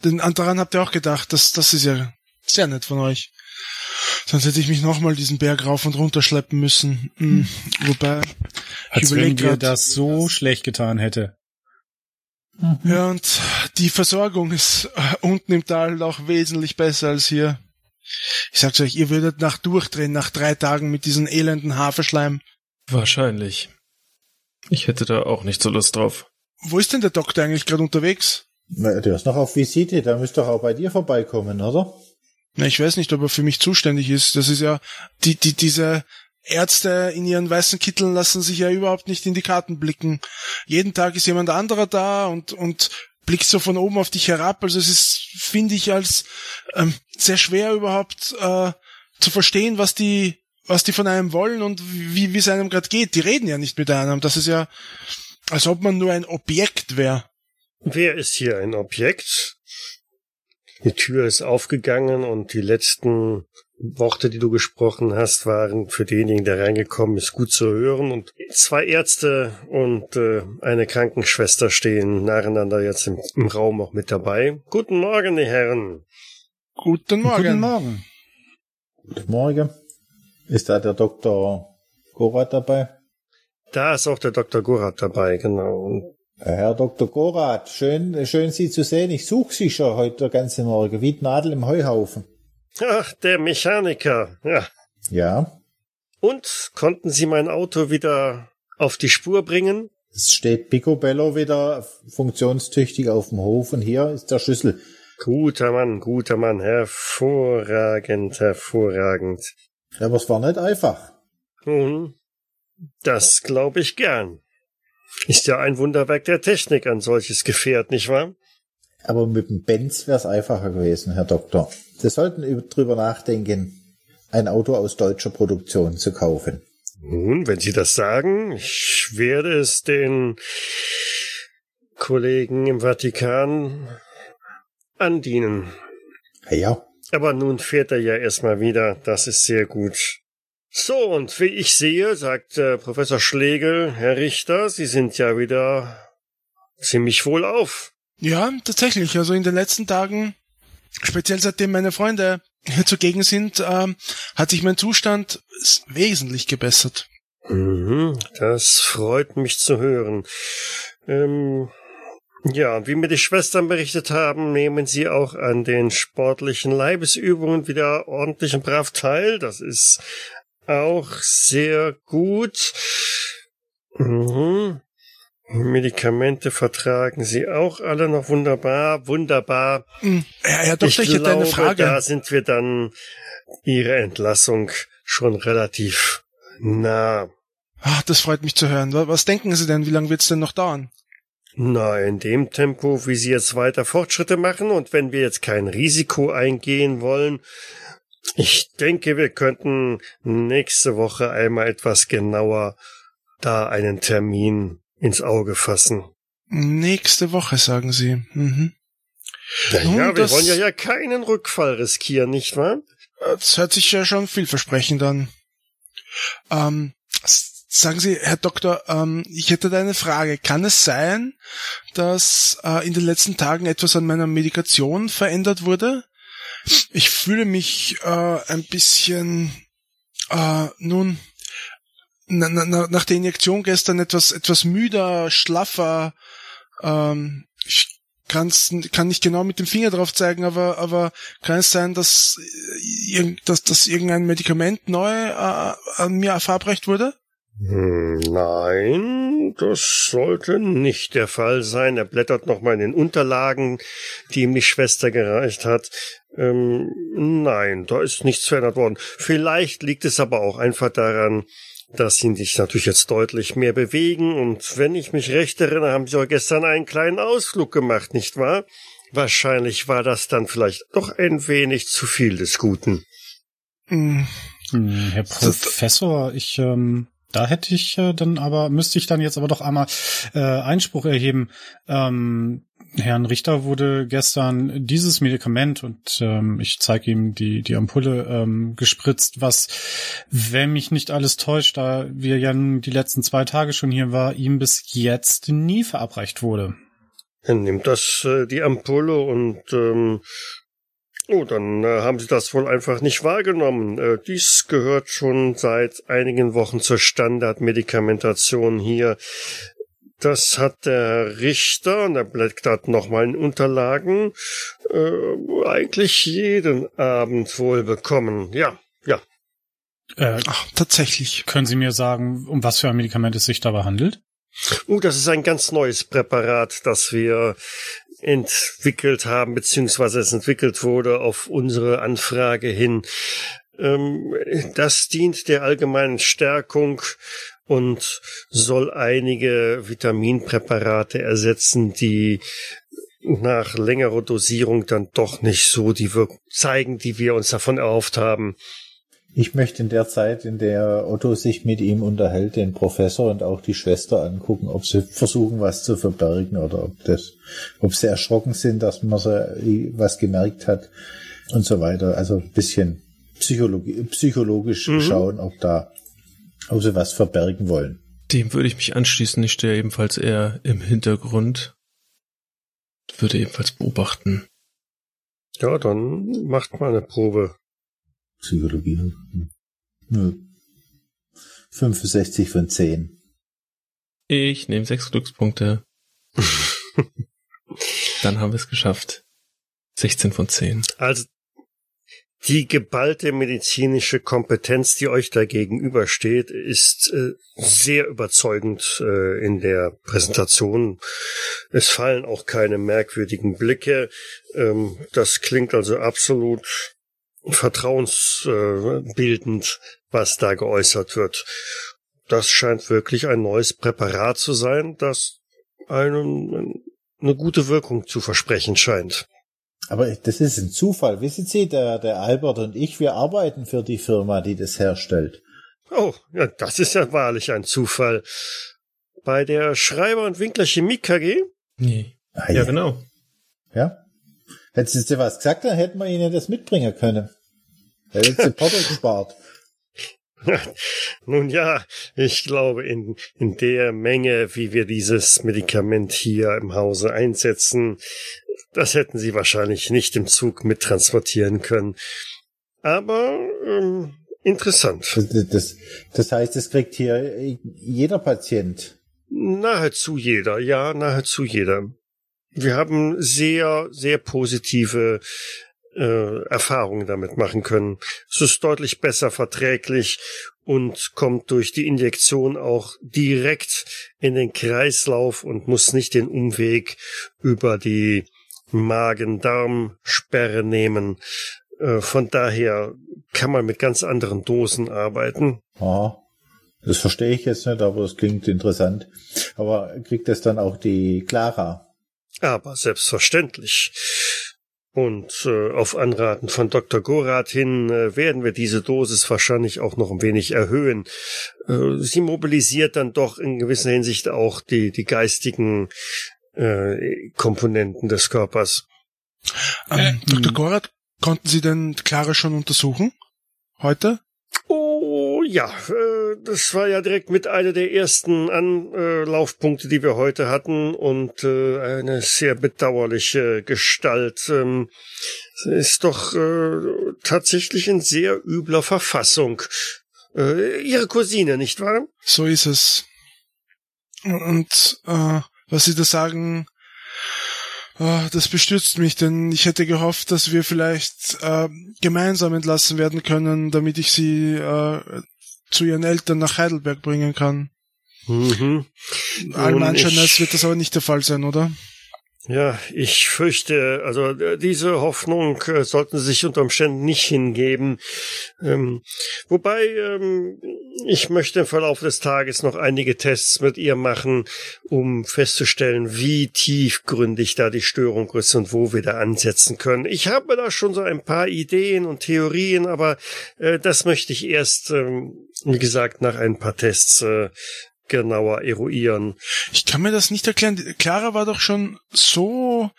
S5: denn daran habt ihr auch gedacht. Das, das ist ja sehr nett von euch. Sonst hätte ich mich nochmal diesen Berg rauf und runter schleppen müssen. Hm, wobei,
S4: Als ich wenn dir das so schlecht getan hätte.
S5: Mhm. Ja, und die Versorgung ist äh, unten im Tal auch wesentlich besser als hier. Ich sag's euch, ihr würdet nach durchdrehen nach drei Tagen mit diesem elenden Haferschleim.
S3: Wahrscheinlich. Ich hätte da auch nicht so Lust drauf.
S5: Wo ist denn der Doktor eigentlich gerade unterwegs?
S2: Na, der ist noch auf Visite, der müsste doch auch bei dir vorbeikommen, oder?
S5: Na, ich weiß nicht, ob er für mich zuständig ist. Das ist ja, die, die, diese Ärzte in ihren weißen Kitteln lassen sich ja überhaupt nicht in die Karten blicken. Jeden Tag ist jemand anderer da und, und blickt so von oben auf dich herab. Also es ist, finde ich, als ähm, sehr schwer überhaupt äh, zu verstehen, was die, was die von einem wollen und wie, wie es einem gerade geht. Die reden ja nicht mit einem. Das ist ja, als ob man nur ein Objekt wäre.
S1: Wer ist hier ein Objekt? Die Tür ist aufgegangen und die letzten Worte, die du gesprochen hast, waren für denjenigen, der reingekommen ist, gut zu hören. Und zwei Ärzte und äh, eine Krankenschwester stehen nacheinander jetzt im, im, Raum auch mit dabei. Guten Morgen, die Herren.
S5: Guten Morgen.
S4: Guten Morgen.
S2: Guten Morgen. Ist da der Dr. Gorath dabei?
S1: Da ist auch der Dr. Gorath dabei, genau.
S2: Herr Dr. Gorath, schön, schön Sie zu sehen. Ich suche Sie schon heute der ganze Morgen, wie die Nadel im Heuhaufen.
S1: Ach, der Mechaniker, ja.
S2: Ja.
S1: Und konnten Sie mein Auto wieder auf die Spur bringen?
S2: Es steht Picobello wieder funktionstüchtig auf dem Hof und hier ist der Schlüssel.
S1: Guter Mann, guter Mann, hervorragend, hervorragend.
S2: Aber es war nicht einfach.
S1: Nun, das glaube ich gern. Ist ja ein Wunderwerk der Technik, ein solches Gefährt, nicht wahr?
S2: Aber mit dem Benz wäre es einfacher gewesen, Herr Doktor. Sie sollten drüber nachdenken, ein Auto aus deutscher Produktion zu kaufen.
S1: Nun, wenn Sie das sagen, ich werde es den Kollegen im Vatikan andienen.
S2: Ja.
S1: Aber nun fährt er ja erstmal wieder, das ist sehr gut. So, und wie ich sehe, sagt äh, Professor Schlegel, Herr Richter, Sie sind ja wieder ziemlich wohl auf.
S5: Ja, tatsächlich. Also in den letzten Tagen, speziell seitdem meine Freunde hier zugegen sind, ähm, hat sich mein Zustand wesentlich gebessert.
S1: Mhm, das freut mich zu hören. Ähm, ja, wie mir die Schwestern berichtet haben, nehmen Sie auch an den sportlichen Leibesübungen wieder ordentlich und brav teil. Das ist auch sehr gut. Mhm. Medikamente vertragen Sie auch alle noch wunderbar, wunderbar.
S5: Ja, Herr Doktor, ich,
S1: glaube,
S5: eine Frage.
S1: Da sind wir dann Ihre Entlassung schon relativ nah.
S5: Ach, das freut mich zu hören. Was denken Sie denn, wie lange wird's denn noch dauern?
S1: Na, in dem Tempo, wie Sie jetzt weiter Fortschritte machen und wenn wir jetzt kein Risiko eingehen wollen, ich denke, wir könnten nächste Woche einmal etwas genauer da einen Termin ins Auge fassen.
S5: Nächste Woche, sagen Sie. Mhm.
S1: Ja, Nun, ja wir wollen ja, ja keinen Rückfall riskieren, nicht wahr?
S5: Das hört sich ja schon vielversprechend an. Ähm, sagen Sie, Herr Doktor, ähm, ich hätte da eine Frage. Kann es sein, dass äh, in den letzten Tagen etwas an meiner Medikation verändert wurde? Ich fühle mich äh, ein bisschen, äh, nun, na, na, nach der Injektion gestern etwas, etwas müder, schlaffer. Ähm, ich kann's, kann nicht genau mit dem Finger drauf zeigen, aber, aber kann es sein, dass, äh, dass, dass irgendein Medikament neu äh, an mir verabreicht wurde?
S1: Hm, nein, das sollte nicht der Fall sein. Er blättert nochmal in den Unterlagen, die ihm die Schwester gereicht hat. Ähm, nein, da ist nichts verändert worden. Vielleicht liegt es aber auch einfach daran, dass sie sich natürlich jetzt deutlich mehr bewegen. Und wenn ich mich recht erinnere, haben sie auch gestern einen kleinen Ausflug gemacht, nicht wahr? Wahrscheinlich war das dann vielleicht doch ein wenig zu viel des Guten.
S4: Hm. Herr Professor, ich ähm, da hätte ich äh, dann aber, müsste ich dann jetzt aber doch einmal äh, Einspruch erheben. Ähm, Herrn Richter wurde gestern dieses Medikament und ähm, ich zeige ihm die, die Ampulle ähm, gespritzt, was, wenn mich nicht alles täuscht, da wir ja nun die letzten zwei Tage schon hier war, ihm bis jetzt nie verabreicht wurde.
S1: Er nimmt das, äh, die Ampulle und ähm, Oh, dann äh, haben Sie das wohl einfach nicht wahrgenommen. Äh, dies gehört schon seit einigen Wochen zur Standardmedikamentation hier. Das hat der Richter, und er blättert nochmal in Unterlagen, äh, eigentlich jeden Abend wohl bekommen. Ja, ja.
S5: Äh, Ach, tatsächlich.
S4: Können Sie mir sagen, um was für ein Medikament es sich dabei handelt?
S1: Uh, das ist ein ganz neues Präparat, das wir entwickelt haben, beziehungsweise es entwickelt wurde auf unsere Anfrage hin. Ähm, das dient der allgemeinen Stärkung und soll einige Vitaminpräparate ersetzen, die nach längerer Dosierung dann doch nicht so die Wirkung zeigen, die wir uns davon erhofft haben.
S2: Ich möchte in der Zeit, in der Otto sich mit ihm unterhält, den Professor und auch die Schwester angucken, ob sie versuchen, was zu verbergen oder ob das, ob sie erschrocken sind, dass man so was gemerkt hat und so weiter. Also ein bisschen psychologi psychologisch mhm. schauen, ob da ob sie was verbergen wollen.
S3: Dem würde ich mich anschließen. Ich stehe ebenfalls eher im Hintergrund. Würde ebenfalls beobachten.
S1: Ja, dann macht mal eine Probe.
S2: Psychologie. Nö. 65 von 10.
S3: Ich nehme sechs Glückspunkte. Dann haben wir es geschafft. 16 von 10.
S1: Also die geballte medizinische Kompetenz, die euch da gegenübersteht, ist äh, sehr überzeugend äh, in der Präsentation. Es fallen auch keine merkwürdigen Blicke. Ähm, das klingt also absolut vertrauensbildend, was da geäußert wird. Das scheint wirklich ein neues Präparat zu sein, das einem eine gute Wirkung zu versprechen scheint.
S2: Aber das ist ein Zufall. Wissen Sie, der, der Albert und ich, wir arbeiten für die Firma, die das herstellt.
S1: Oh, ja, das ist ja wahrlich ein Zufall. Bei der Schreiber und Winkler Chemie KG?
S3: Nee.
S2: Ah,
S3: ja, genau.
S2: Ja. Hätten Sie was gesagt, dann hätten wir Ihnen das mitbringen können. Hätten Sie Porto gespart.
S1: Nun ja, ich glaube, in, in der Menge, wie wir dieses Medikament hier im Hause einsetzen, das hätten sie wahrscheinlich nicht im Zug mittransportieren können. Aber ähm, interessant.
S2: Das, das, das heißt, es kriegt hier jeder Patient.
S1: Nahezu jeder, ja, nahezu jeder. Wir haben sehr, sehr positive äh, Erfahrungen damit machen können. Es ist deutlich besser verträglich und kommt durch die Injektion auch direkt in den Kreislauf und muss nicht den Umweg über die Magen-Darm-Sperre nehmen. Äh, von daher kann man mit ganz anderen Dosen arbeiten.
S2: Ah, das verstehe ich jetzt nicht, aber es klingt interessant. Aber kriegt das dann auch die Clara?
S1: Aber selbstverständlich. Und äh, auf Anraten von Dr. Gorath hin äh, werden wir diese Dosis wahrscheinlich auch noch ein wenig erhöhen. Äh, sie mobilisiert dann doch in gewisser Hinsicht auch die, die geistigen äh, Komponenten des Körpers.
S5: Ähm, Dr. Gorath, konnten Sie denn Clara schon untersuchen? Heute?
S1: Oh ja, äh, das war ja direkt mit einer der ersten Anlaufpunkte, die wir heute hatten und äh, eine sehr bedauerliche Gestalt. Ähm, ist doch äh, tatsächlich in sehr übler Verfassung. Ihre Cousine, nicht wahr?
S5: So ist es. Und äh, was Sie da sagen, äh, das bestürzt mich, denn ich hätte gehofft, dass wir vielleicht äh, gemeinsam entlassen werden können, damit ich sie äh, zu ihren Eltern nach Heidelberg bringen kann.
S1: Mhm.
S5: Allem Anschein wird das aber nicht der Fall sein, oder?
S1: Ja, ich fürchte, also äh, diese Hoffnung äh, sollten Sie sich unter Umständen nicht hingeben. Ähm, wobei ähm, ich möchte im Verlauf des Tages noch einige Tests mit ihr machen, um festzustellen, wie tiefgründig da die Störung ist und wo wir da ansetzen können. Ich habe da schon so ein paar Ideen und Theorien, aber äh, das möchte ich erst, ähm, wie gesagt, nach ein paar Tests äh, genauer eruieren.
S5: Ich kann mir das nicht erklären. Clara war doch schon so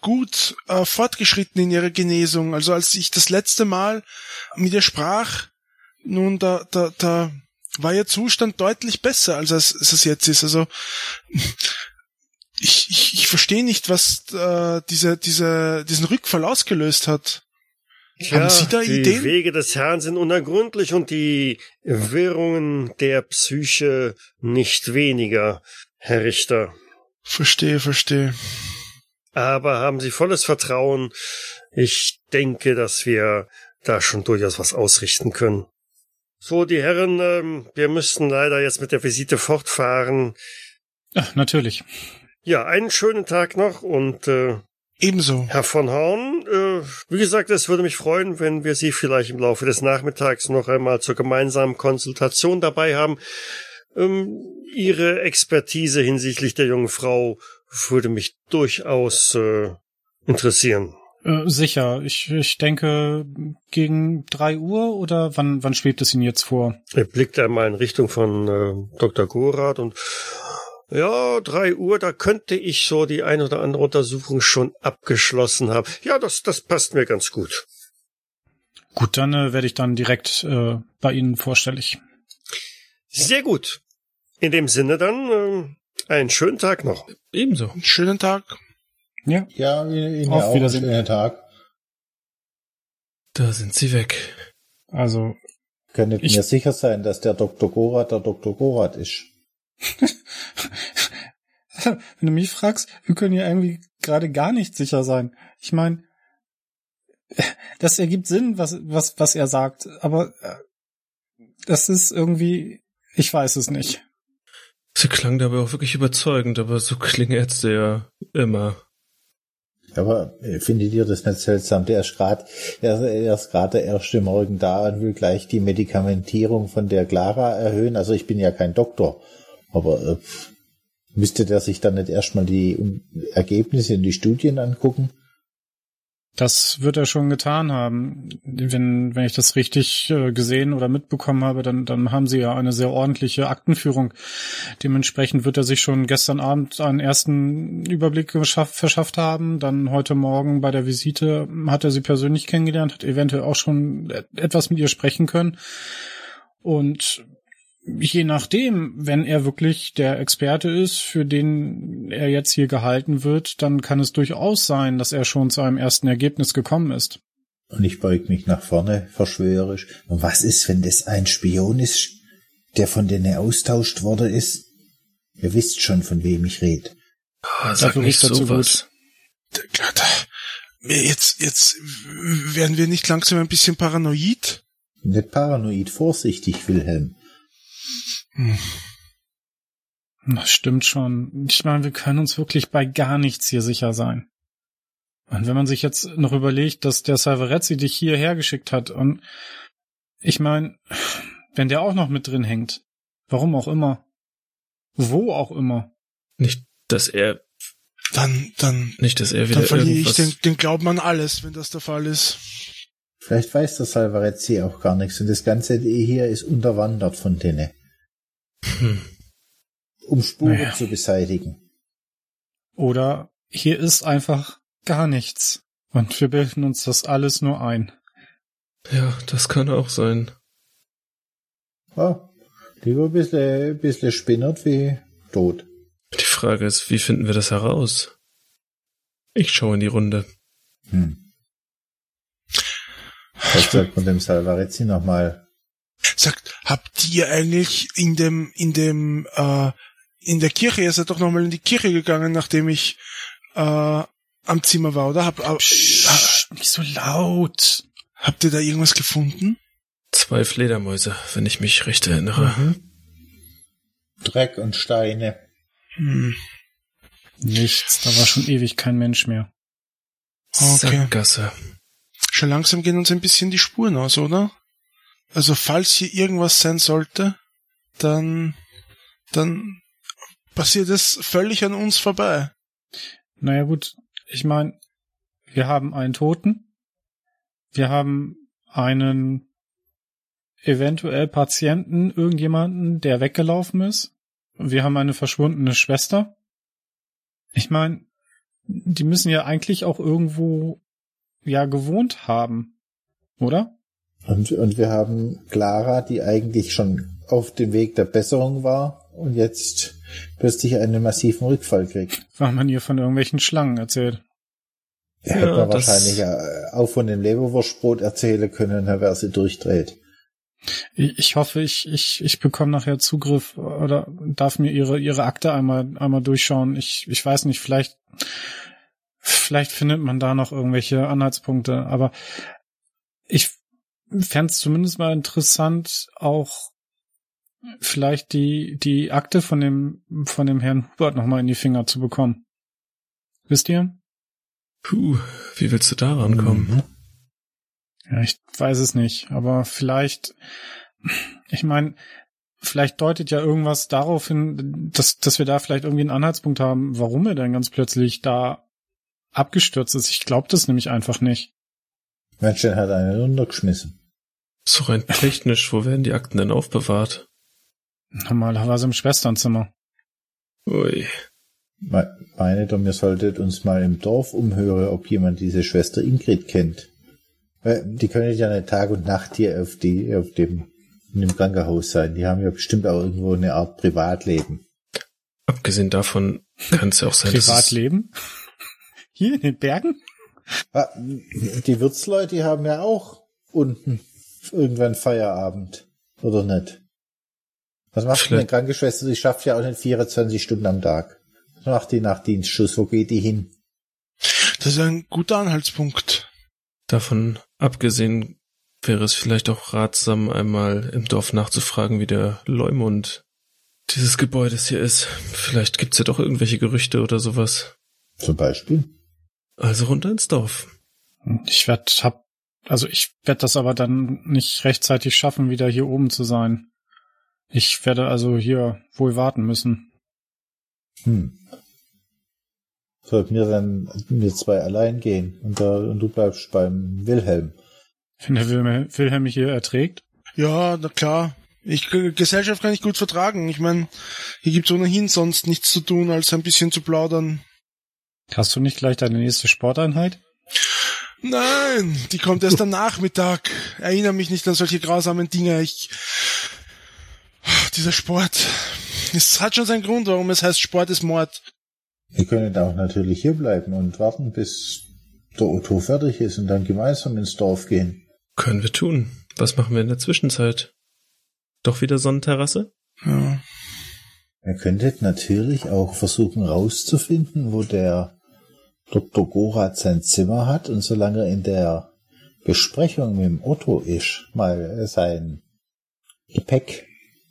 S5: gut äh, fortgeschritten in ihrer Genesung. Also als ich das letzte Mal mit ihr sprach, nun da, da, da war ihr Zustand deutlich besser, als es, als es jetzt ist. Also ich, ich, ich verstehe nicht, was äh, diese, diese, diesen Rückfall ausgelöst hat.
S1: Tja, Haben Sie da die Ideen? Die Wege des Herrn sind unergründlich und die Wirrungen der Psyche nicht weniger, Herr Richter.
S5: Verstehe, verstehe.
S1: Aber haben Sie volles Vertrauen. Ich denke, dass wir da schon durchaus was ausrichten können. So, die Herren, ähm, wir müssten leider jetzt mit der Visite fortfahren.
S4: Ach, natürlich.
S1: Ja, einen schönen Tag noch und äh,
S5: Ebenso.
S1: Herr von Horn, äh, wie gesagt, es würde mich freuen, wenn wir Sie vielleicht im Laufe des Nachmittags noch einmal zur gemeinsamen Konsultation dabei haben. Ähm, Ihre Expertise hinsichtlich der jungen Frau würde mich durchaus äh, interessieren.
S4: Äh, sicher. Ich, ich denke gegen drei Uhr oder wann, wann schwebt es Ihnen jetzt vor?
S1: Er blickt einmal in Richtung von äh, Dr. Gorath und ja, drei Uhr, da könnte ich so die ein oder andere Untersuchung schon abgeschlossen haben. Ja, das, das passt mir ganz gut.
S4: Gut, dann äh, werde ich dann direkt äh, bei Ihnen vorstellig.
S1: Sehr gut. In dem Sinne dann äh, einen schönen Tag noch.
S3: Ebenso.
S5: Einen schönen Tag.
S2: Ja. Ja, Ihnen Auf auch Wiedersehen. schönen Tag.
S3: Da sind Sie weg.
S4: Also.
S2: Könntet mir sicher sein, dass der Dr. Gorath der Dr. Gorath ist.
S4: Wenn du mich fragst, wir können ja irgendwie gerade gar nicht sicher sein. Ich meine, das ergibt Sinn, was, was, was er sagt, aber äh, das ist irgendwie, ich weiß es nicht.
S3: Sie klang dabei auch wirklich überzeugend, aber so klingen Ärzte ja immer.
S2: Aber äh, findet ihr das nicht seltsam? Der ist gerade, er, ist gerade der erste Morgen da und will gleich die Medikamentierung von der Clara erhöhen. Also ich bin ja kein Doktor, aber äh, müsste der sich dann nicht erstmal die Ergebnisse und die Studien angucken?
S4: Das wird er schon getan haben. Wenn, wenn ich das richtig äh, gesehen oder mitbekommen habe, dann, dann haben sie ja eine sehr ordentliche Aktenführung. Dementsprechend wird er sich schon gestern Abend einen ersten Überblick verschafft haben. Dann heute Morgen bei der Visite hat er sie persönlich kennengelernt, hat eventuell auch schon etwas mit ihr sprechen können. Und je nachdem, wenn er wirklich der Experte ist, für den er jetzt hier gehalten wird, dann kann es durchaus sein, dass er schon zu einem ersten Ergebnis gekommen ist.
S2: Und ich beug mich nach vorne, verschwörerisch. Und was ist, wenn das ein Spion ist, der von denen austauscht worden ist? Ihr wisst schon, von wem ich rede.
S3: Oh, sag Dafür nicht sowas.
S5: Jetzt, jetzt werden wir nicht langsam ein bisschen paranoid?
S2: Nicht paranoid, vorsichtig, Wilhelm.
S4: Hm. Das stimmt schon. Ich meine, wir können uns wirklich bei gar nichts hier sicher sein. Und wenn man sich jetzt noch überlegt, dass der Salvarezzi dich hierher geschickt hat und ich meine, wenn der auch noch mit drin hängt, warum auch immer, wo auch immer.
S3: Nicht, dass er
S5: dann, dann,
S3: nicht, dass er wieder
S5: dann verliere ich den, den Glauben an alles, wenn das der Fall ist.
S2: Vielleicht weiß der Salvarezzi auch gar nichts und das ganze hier ist unterwandert von denen. Hm. Um Spuren naja. zu beseitigen.
S4: Oder hier ist einfach gar nichts. Und wir bilden uns das alles nur ein.
S3: Ja, das kann auch sein.
S2: Ah, lieber ein bisschen, bisschen spinnert wie tot.
S3: Die Frage ist, wie finden wir das heraus? Ich schaue in die Runde. Hm.
S2: Sagt man dem Salvarezzi nochmal?
S5: sagt, habt ihr eigentlich in dem, in dem, äh, in der Kirche, ihr seid doch nochmal in die Kirche gegangen, nachdem ich äh, am Zimmer war, oder? Hab, äh,
S4: Psst, nicht so laut.
S5: Habt ihr da irgendwas gefunden?
S3: Zwei Fledermäuse, wenn ich mich recht erinnere. Mhm.
S2: Dreck und Steine.
S4: Hm. Nichts, da war schon ewig kein Mensch mehr.
S3: Okay. Sackgasse.
S5: Schon langsam gehen uns ein bisschen die Spuren aus, oder? Also falls hier irgendwas sein sollte, dann, dann passiert es völlig an uns vorbei.
S4: Naja gut, ich meine, wir haben einen Toten, wir haben einen eventuell Patienten, irgendjemanden, der weggelaufen ist, wir haben eine verschwundene Schwester. Ich meine, die müssen ja eigentlich auch irgendwo ja gewohnt haben, oder?
S2: Und, und wir haben Clara, die eigentlich schon auf dem Weg der Besserung war und jetzt plötzlich einen massiven Rückfall kriegt.
S4: Weil man ihr von irgendwelchen Schlangen erzählt.
S2: Er ja, hätte man wahrscheinlich äh, auch von dem Leberwurstbrot erzählen können, wäre sie durchdreht.
S4: Ich hoffe, ich, ich, ich bekomme nachher Zugriff oder darf mir ihre, ihre Akte einmal, einmal durchschauen. Ich, ich weiß nicht, vielleicht, vielleicht findet man da noch irgendwelche Anhaltspunkte, aber ich fände es zumindest mal interessant, auch vielleicht die, die Akte von dem, von dem Herrn Hubert nochmal in die Finger zu bekommen. Wisst ihr?
S3: Puh, wie willst du da rankommen? Mhm.
S4: Ja, ich weiß es nicht, aber vielleicht, ich meine, vielleicht deutet ja irgendwas darauf hin, dass, dass wir da vielleicht irgendwie einen Anhaltspunkt haben, warum er dann ganz plötzlich da abgestürzt ist. Ich glaube das nämlich einfach nicht.
S2: Mensch, der hat einen runtergeschmissen.
S3: So rein technisch, wo werden die Akten denn aufbewahrt?
S4: Normalerweise im Schwesternzimmer.
S3: Ui.
S2: Meine doch, ihr solltet uns mal im Dorf umhören, ob jemand diese Schwester Ingrid kennt. Die können ja nicht Tag und Nacht hier auf die, auf dem, in dem Krankenhaus sein. Die haben ja bestimmt auch irgendwo eine Art Privatleben.
S3: Abgesehen davon kann es ja auch sein,
S4: Privatleben? Hier in den Bergen?
S2: Ah, die Wirtsleute, die haben ja auch unten irgendwann Feierabend. Oder nicht? Was macht denn eine Krankenschwester? Die schafft ja auch nicht 24 Stunden am Tag. Was macht die nach Dienstschuss? Wo geht die hin?
S5: Das ist ein guter Anhaltspunkt.
S3: Davon abgesehen wäre es vielleicht auch ratsam, einmal im Dorf nachzufragen, wie der Leumund dieses Gebäudes hier ist. Vielleicht gibt's ja doch irgendwelche Gerüchte oder sowas.
S2: Zum Beispiel?
S3: Also runter ins Dorf.
S4: Ich werde hab, also ich werde das aber dann nicht rechtzeitig schaffen, wieder hier oben zu sein. Ich werde also hier wohl warten müssen.
S2: Hm. Sollten wir dann wir zwei allein gehen und, da, und du bleibst beim Wilhelm.
S4: Wenn der Wilhelm, Wilhelm mich hier erträgt?
S5: Ja, na klar. Ich, Gesellschaft kann ich gut vertragen. Ich meine, hier gibt's ohnehin sonst nichts zu tun, als ein bisschen zu plaudern.
S4: Hast du nicht gleich deine nächste Sporteinheit?
S5: Nein, die kommt erst am Nachmittag. Erinnere mich nicht an solche grausamen Dinge. Ich, dieser Sport. Es hat schon seinen Grund, warum es heißt, Sport ist Mord.
S2: Wir können auch natürlich hier bleiben und warten, bis der Otto fertig ist und dann gemeinsam ins Dorf gehen.
S3: Können wir tun. Was machen wir in der Zwischenzeit? Doch wieder Sonnenterrasse?
S5: Ja.
S2: Ihr könntet natürlich auch versuchen rauszufinden, wo der Dr. Gorath sein Zimmer hat und solange er in der Besprechung mit dem Otto ist, mal sein Gepäck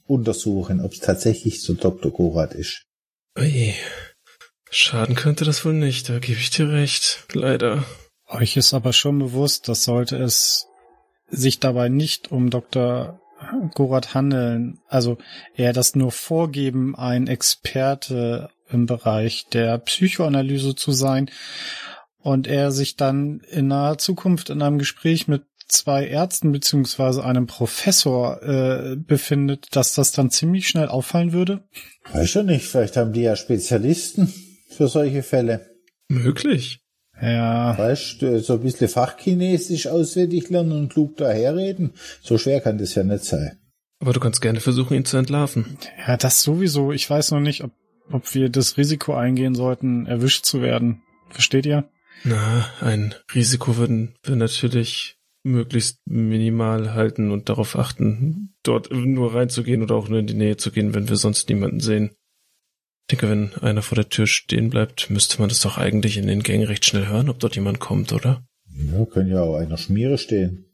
S2: untersuchen, ob es tatsächlich so Dr. Gorath ist.
S3: Ui. Schaden könnte das wohl nicht, da gebe ich dir recht. Leider.
S4: Euch ist aber schon bewusst, dass sollte es sich dabei nicht um Dr. Gorath handeln, also er das nur vorgeben, ein Experte im Bereich der Psychoanalyse zu sein und er sich dann in naher Zukunft in einem Gespräch mit zwei Ärzten beziehungsweise einem Professor äh, befindet, dass das dann ziemlich schnell auffallen würde?
S2: Weiß schon nicht, vielleicht haben die ja Spezialisten für solche Fälle.
S3: Möglich.
S4: Ja.
S2: Weißt du, so ein bisschen Fachchinesisch auswendig lernen und klug daherreden, so schwer kann das ja nicht sein.
S3: Aber du kannst gerne versuchen, ihn zu entlarven.
S4: Ja, das sowieso. Ich weiß noch nicht, ob, ob wir das Risiko eingehen sollten, erwischt zu werden. Versteht ihr?
S3: Na, ein Risiko würden wir natürlich möglichst minimal halten und darauf achten, dort nur reinzugehen oder auch nur in die Nähe zu gehen, wenn wir sonst niemanden sehen. Ich denke, wenn einer vor der Tür stehen bleibt, müsste man das doch eigentlich in den Gängen recht schnell hören, ob dort jemand kommt, oder?
S2: Ja, können ja auch einer Schmiere stehen.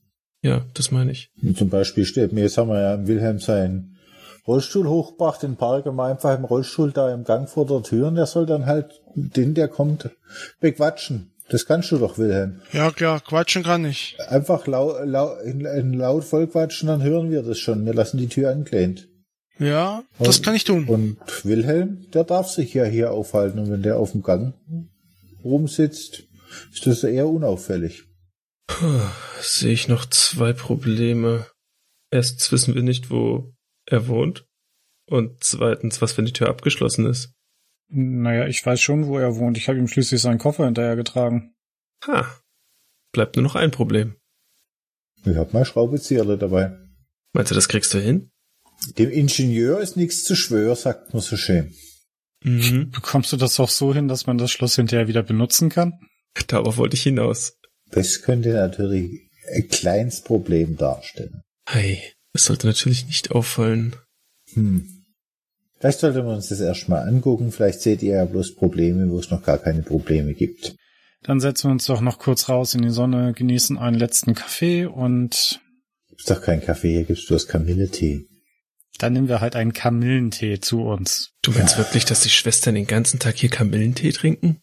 S3: Ja, das meine ich.
S2: Und zum Beispiel steht mir, jetzt haben wir ja im Wilhelm seinen Rollstuhl hochgebracht, den Park immer einfach im Rollstuhl da im Gang vor der Tür und der soll dann halt den, der kommt, bequatschen. Das kannst du doch, Wilhelm.
S5: Ja, klar, quatschen kann ich.
S2: Einfach lau, lau, in, in laut vollquatschen, dann hören wir das schon. Wir lassen die Tür angelehnt.
S5: Ja, das
S2: Und-
S5: kann ich tun.
S2: Und Wilhelm, der darf sich ja hier aufhalten. Und wenn der auf dem Gang rumsitzt, ist das eher unauffällig.
S3: Puh, sehe ich noch zwei Probleme. Erstens wissen wir nicht, wo er wohnt. Und zweitens, was, wenn die Tür abgeschlossen ist.
S4: Naja, ich weiß schon, wo er wohnt. Ich habe ihm schließlich seinen Koffer hinterhergetragen.
S3: Ha. Bleibt nur noch ein Problem.
S2: Ich hab mal Schraubenzieherle dabei.
S3: Meinst du, das kriegst du hin?
S2: Dem Ingenieur ist nichts zu schwör, sagt man so schön.
S3: Mhm.
S4: Bekommst du das auch so hin, dass man das Schloss hinterher wieder benutzen kann?
S3: Darauf wollte ich hinaus.
S2: Das könnte natürlich ein kleines Problem darstellen.
S3: Hey, es sollte natürlich nicht auffallen.
S2: Hm. Vielleicht sollten wir uns das erstmal angucken. Vielleicht seht ihr ja bloß Probleme, wo es noch gar keine Probleme gibt.
S4: Dann setzen wir uns doch noch kurz raus in die Sonne, genießen einen letzten Kaffee und
S2: Gibt's doch keinen Kaffee, hier gibt's bloß Kamilletee.
S4: dann nehmen wir halt einen Kamillentee zu uns.
S3: Du meinst wirklich, dass die Schwestern den ganzen Tag hier Kamillentee trinken?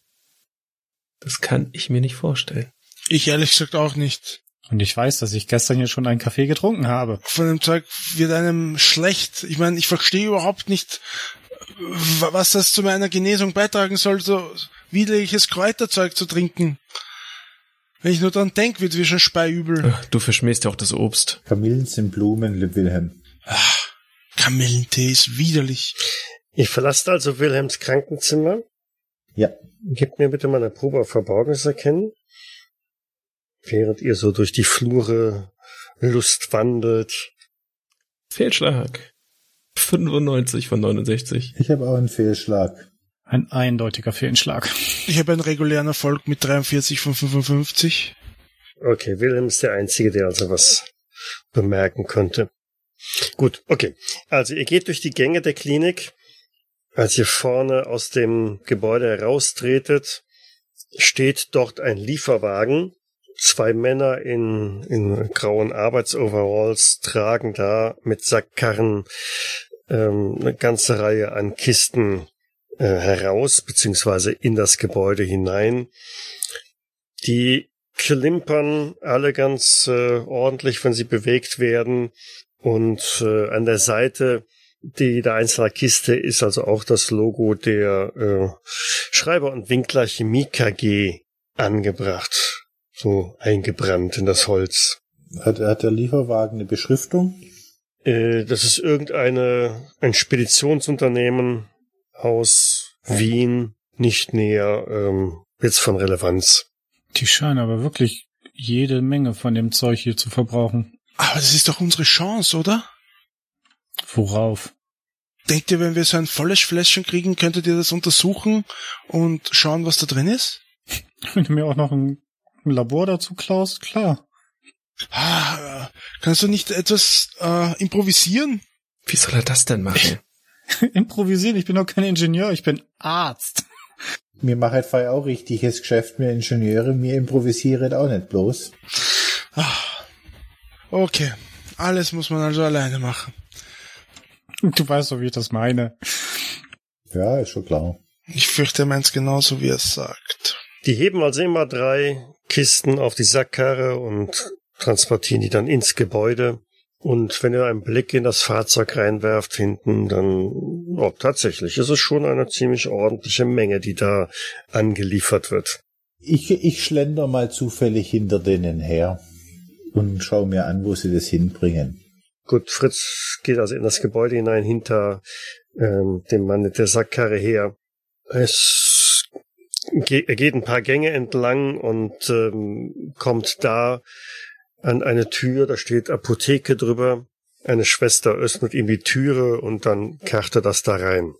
S3: Das kann ich mir nicht vorstellen.
S5: Ich ehrlich gesagt auch nicht.
S4: Und ich weiß, dass ich gestern hier schon einen Kaffee getrunken habe.
S5: Von dem Zeug wird einem schlecht. Ich meine, ich verstehe überhaupt nicht, wa- was das zu meiner Genesung beitragen soll, so widerliches Kräuterzeug zu trinken. Wenn ich nur dran denke, wird mir schon speiübel.
S3: Ach, Du verschmähst ja auch das Obst.
S2: Kamillen sind Blumen, lieb Wilhelm.
S5: Kamillentee ist widerlich.
S1: Ihr verlasst also Wilhelms Krankenzimmer.
S2: Ja,
S1: Gebt mir bitte mal eine Probe auf Verborgenes erkennen. Während ihr so durch die Flure Lust wandelt.
S3: Fehlschlag. 95 von 69.
S2: ich habe auch einen Fehlschlag.
S4: Ein eindeutiger Fehlschlag.
S5: Ich habe einen regulären Erfolg mit 43 von 55.
S1: Okay, Wilhelm ist der Einzige, der also was bemerken konnte. Gut, okay. Also ihr geht durch die Gänge der Klinik. Als ihr vorne aus dem Gebäude heraustretet, steht dort ein Lieferwagen Zwei Männer in, in grauen Arbeitsoveralls tragen da mit Sackkarren ähm, eine ganze Reihe an Kisten äh, heraus, beziehungsweise in das Gebäude hinein. Die klimpern alle ganz äh, ordentlich, wenn sie bewegt werden. Und äh, an der Seite die der einzelnen Kiste ist also auch das Logo der äh, Schreiber und Winkler Chemie KG angebracht, so eingebrannt in das Holz.
S2: Hat, hat der Lieferwagen eine Beschriftung?
S1: Äh, das ist irgendeine ein Speditionsunternehmen aus Wien, nicht näher ähm, jetzt von Relevanz.
S4: Die scheinen aber wirklich jede Menge von dem Zeug hier zu verbrauchen.
S5: Aber das ist doch unsere Chance, oder?
S4: Worauf?
S5: Denkt ihr, wenn wir so ein volles Fläschchen kriegen, könntet ihr das untersuchen und schauen, was da drin ist?
S4: Wenn du mir auch noch ein, ein Labor dazu klaust, klar.
S5: Ah, kannst du nicht etwas äh, improvisieren?
S3: Wie soll er das denn machen?
S4: Improvisieren, ich bin doch kein Ingenieur, ich bin Arzt.
S2: Mir macht halt auch richtiges Geschäft, mir Ingenieure, mir improvisieren auch nicht bloß.
S5: Ah, okay, alles muss man also alleine machen.
S4: Du weißt doch, wie ich das meine.
S2: Ja, ist schon klar.
S5: Ich fürchte, er meint's genauso, wie er es sagt.
S1: Die heben also immer drei Kisten auf die Sackkarre und transportieren die dann ins Gebäude. Und wenn ihr einen Blick in das Fahrzeug reinwerft hinten, dann oh, tatsächlich ist es schon eine ziemlich ordentliche Menge, die da angeliefert wird.
S2: Ich, ich schlender mal zufällig hinter denen her und schau mir an, wo sie das hinbringen.
S1: Gut, Fritz geht also in das Gebäude hinein hinter ähm, dem Mann mit der Sackkarre her. Es er geht ein paar Gänge entlang und ähm, kommt da an eine Tür, da steht Apotheke drüber. Eine Schwester öffnet ihm die Türe und dann kracht er das da rein.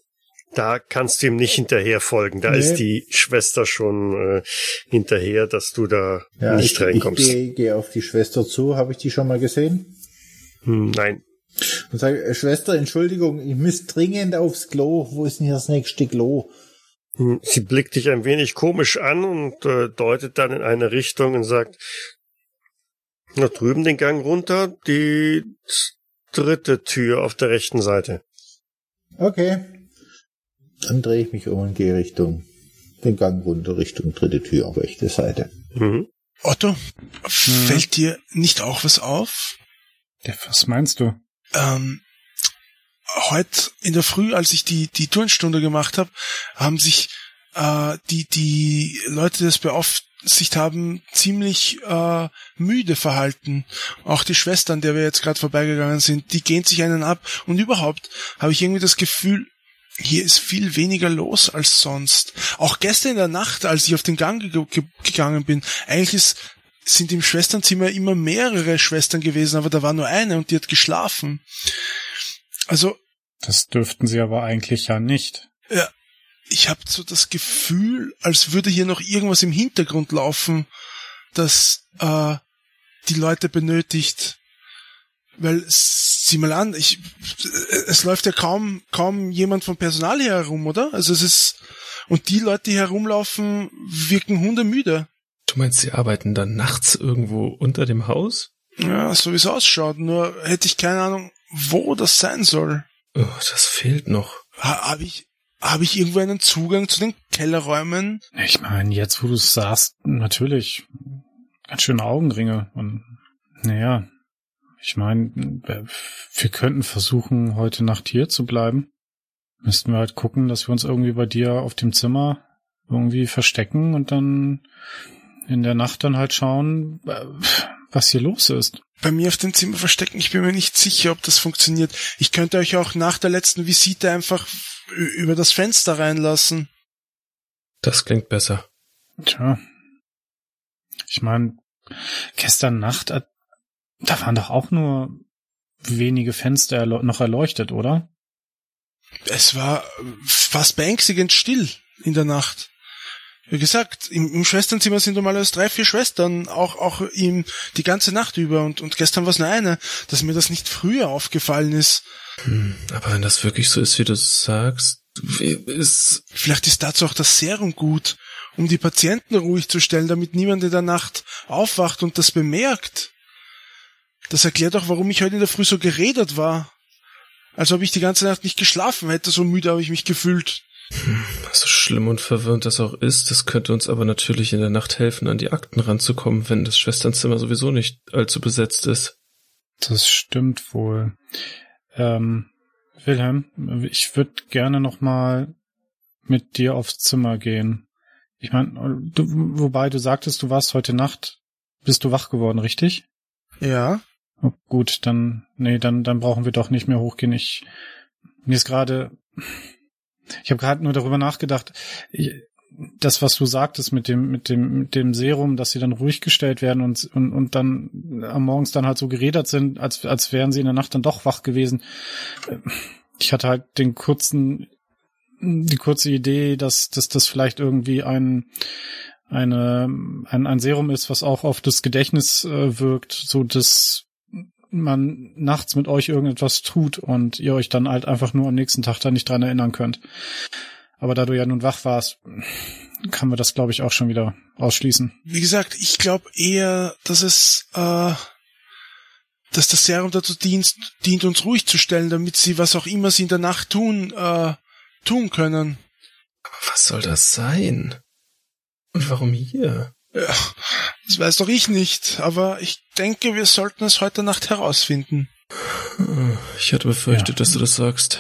S1: Da kannst du ihm nicht hinterher folgen. Da nee. ist die Schwester schon äh, hinterher, dass du da ja, nicht
S2: ich,
S1: reinkommst.
S2: Ich gehe geh auf die Schwester zu. Habe ich die schon mal gesehen?
S1: Hm, nein.
S2: Und sage, Schwester, Entschuldigung, ich muss dringend aufs Klo. Wo ist denn hier das nächste Klo?
S1: Hm, sie blickt dich ein wenig komisch an und äh, deutet dann in eine Richtung und sagt, na drüben den Gang runter, die dritte Tür auf der rechten Seite.
S2: Okay. Dann drehe ich mich um und gehe Richtung den Gang runter, Richtung dritte Tür auf rechte Seite.
S5: Mhm. Otto, mhm. fällt dir nicht auch was auf?
S4: Ja, was meinst du?
S5: Ähm, heute in der Früh, als ich die, die Turnstunde gemacht habe, haben sich äh, die, die Leute, die das beaufsicht haben, ziemlich äh, müde verhalten. Auch die Schwestern, der wir jetzt gerade vorbeigegangen sind, die gehen sich einen ab. Und überhaupt habe ich irgendwie das Gefühl, hier ist viel weniger los als sonst. Auch gestern in der Nacht, als ich auf den Gang ge ge gegangen bin, eigentlich ist sind im Schwesternzimmer immer mehrere Schwestern gewesen, aber da war nur eine und die hat geschlafen. Also.
S4: Das dürften sie aber eigentlich ja nicht.
S5: Ja. Ich habe so das Gefühl, als würde hier noch irgendwas im Hintergrund laufen, das äh, die Leute benötigt. Weil, sieh mal an, ich, es läuft ja kaum, kaum jemand vom Personal hier herum, oder? Also es ist, und die Leute, die herumlaufen, wirken hundemüde.
S3: Du meinst, sie arbeiten dann nachts irgendwo unter dem Haus?
S5: Ja, so wie es ausschaut. Nur hätte ich keine Ahnung, wo das sein soll.
S3: Oh, das fehlt noch.
S5: Ha, Habe ich, hab ich irgendwo einen Zugang zu den Kellerräumen?
S4: Ich meine, jetzt wo du es sagst, natürlich. Ganz schöne Augenringe. Und naja, ich meine, wir könnten versuchen, heute Nacht hier zu bleiben. Müssten wir halt gucken, dass wir uns irgendwie bei dir auf dem Zimmer irgendwie verstecken und dann in der Nacht dann halt schauen, äh, was hier los ist.
S5: Bei mir auf dem Zimmer verstecken, ich bin mir nicht sicher, ob das funktioniert. Ich könnte euch auch nach der letzten Visite einfach über das Fenster reinlassen.
S3: Das klingt besser.
S4: Tja. Ich meine, gestern Nacht, äh, da waren doch auch nur wenige Fenster noch erleuchtet, oder?
S5: Es war fast beängstigend still in der Nacht. Wie gesagt, im, im Schwesternzimmer sind normalerweise drei, vier Schwestern, auch, auch ihm die ganze Nacht über und, und gestern war es nur eine, dass mir das nicht früher aufgefallen ist.
S3: Hm, aber wenn das wirklich so ist, wie du sagst, ist...
S5: Vielleicht ist dazu auch das Serum gut, um die Patienten ruhig zu stellen, damit niemand in der Nacht aufwacht und das bemerkt. Das erklärt auch, warum ich heute in der Früh so geredet war. Als ob ich die ganze Nacht nicht geschlafen hätte, so müde habe ich mich gefühlt.
S3: So schlimm und verwirrend das auch ist, das könnte uns aber natürlich in der Nacht helfen, an die Akten ranzukommen, wenn das Schwesternzimmer sowieso nicht allzu besetzt ist.
S4: Das stimmt wohl. Ähm, Wilhelm, ich würde gerne noch mal mit dir aufs Zimmer gehen. Ich meine, du, wobei du sagtest, du warst heute Nacht, bist du wach geworden, richtig?
S5: Ja.
S4: Oh, gut, dann, nee, dann, dann brauchen wir doch nicht mehr hochgehen. Ich, mir ist gerade, ich habe gerade nur darüber nachgedacht, das, was du sagtest mit dem, mit dem, mit dem Serum, dass sie dann ruhig gestellt werden und, und, und dann am Morgens dann halt so geredet sind, als, als wären sie in der Nacht dann doch wach gewesen. Ich hatte halt den kurzen, die kurze Idee, dass, dass das vielleicht irgendwie ein, eine, ein, ein Serum ist, was auch auf das Gedächtnis äh, wirkt, so dass man nachts mit euch irgendetwas tut und ihr euch dann halt einfach nur am nächsten Tag da nicht dran erinnern könnt. Aber da du ja nun wach warst, kann man das, glaube ich, auch schon wieder ausschließen.
S5: Wie gesagt, ich glaube eher, dass es, äh, dass das Serum dazu dient, dient, uns ruhig zu stellen, damit sie, was auch immer sie in der Nacht tun, äh, tun können.
S3: Aber was soll das sein? Und warum hier?
S5: Ja, das weiß doch ich nicht, aber ich denke, wir sollten es heute Nacht herausfinden.
S3: Ich hatte befürchtet,
S4: Ja.
S3: dass du das sagst.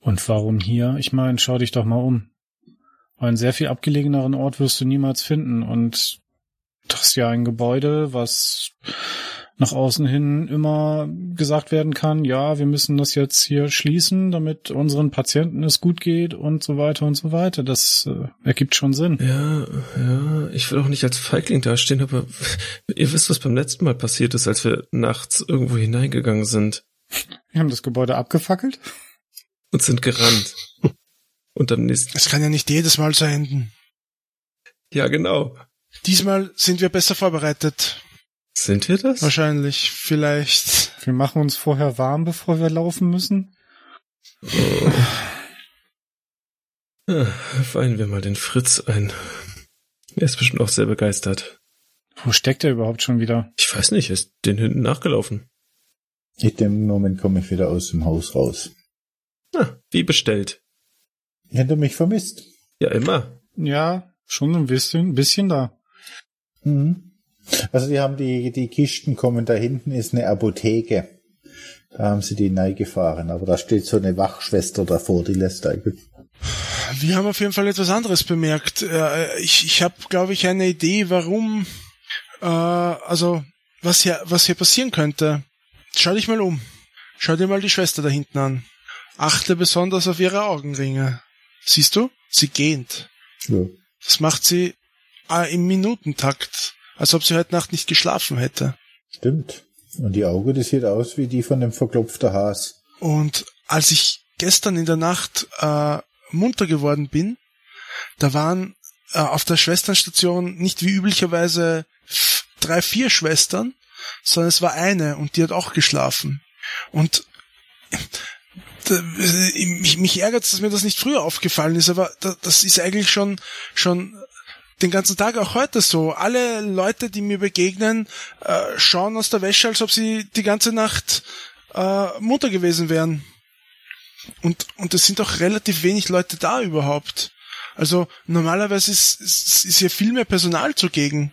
S4: Und warum hier? Ich meine, schau dich doch mal um. Einen sehr viel abgelegeneren Ort wirst du niemals finden. Und das ist ja ein Gebäude, was nach außen hin immer gesagt werden kann, ja, wir müssen das jetzt hier schließen, damit unseren Patienten es gut geht und so weiter und so weiter. Das äh, ergibt schon Sinn.
S3: Ja, ja, ich will auch nicht als Feigling dastehen, aber ihr wisst, was beim letzten Mal passiert ist, als wir nachts irgendwo hineingegangen sind
S4: Wir haben das Gebäude abgefackelt.
S3: und sind gerannt. Und am nächsten,
S5: Es kann ja nicht jedes Mal so enden.
S3: ja genau.
S5: Diesmal sind wir besser vorbereitet.
S3: Sind wir das?
S5: Wahrscheinlich, vielleicht.
S4: Wir machen uns vorher warm, bevor wir laufen müssen.
S3: Ah, Weinen wir mal den Fritz ein. Er ist bestimmt auch sehr begeistert.
S4: Wo steckt er überhaupt schon wieder?
S3: Ich weiß nicht, er ist den hinten nachgelaufen.
S2: In dem Moment komme ich wieder aus dem Haus raus.
S3: Ah, wie bestellt.
S2: Hätte mich vermisst.
S3: Ja, immer.
S4: Ja, schon ein bisschen, ein bisschen da.
S2: Mhm. Also die haben die, die Kisten kommen, da hinten ist eine Apotheke. Da haben sie die gefahren, aber da steht so eine Wachschwester davor, die lässt da.
S5: Wir haben auf jeden Fall etwas anderes bemerkt. Äh, Ich, ich habe, glaube ich, eine Idee, warum, äh, also was hier, was hier passieren könnte. Schau dich mal um. Schau dir mal die Schwester da hinten an. Achte besonders auf ihre Augenringe. Siehst du? Sie gähnt.
S2: Ja.
S5: Das macht sie äh, im Minutentakt, als ob sie heute Nacht nicht geschlafen hätte.
S2: Stimmt. Und die Auge, die sieht aus wie die von dem verklopften Has.
S5: Und als ich gestern in der Nacht äh, munter geworden bin, da waren äh, auf der Schwesternstation nicht wie üblicherweise drei, vier Schwestern, sondern es war eine und die hat auch geschlafen. Und da, mich, mich ärgert dass mir das nicht früher aufgefallen ist, aber da, das ist eigentlich schon, schon den ganzen Tag auch heute so. Alle Leute, die mir begegnen, äh, schauen aus der Wäsche, als ob sie die ganze Nacht äh, munter gewesen wären. Und, und es sind auch relativ wenig Leute da überhaupt. Also normalerweise ist, ist, ist hier viel mehr Personal zugegen.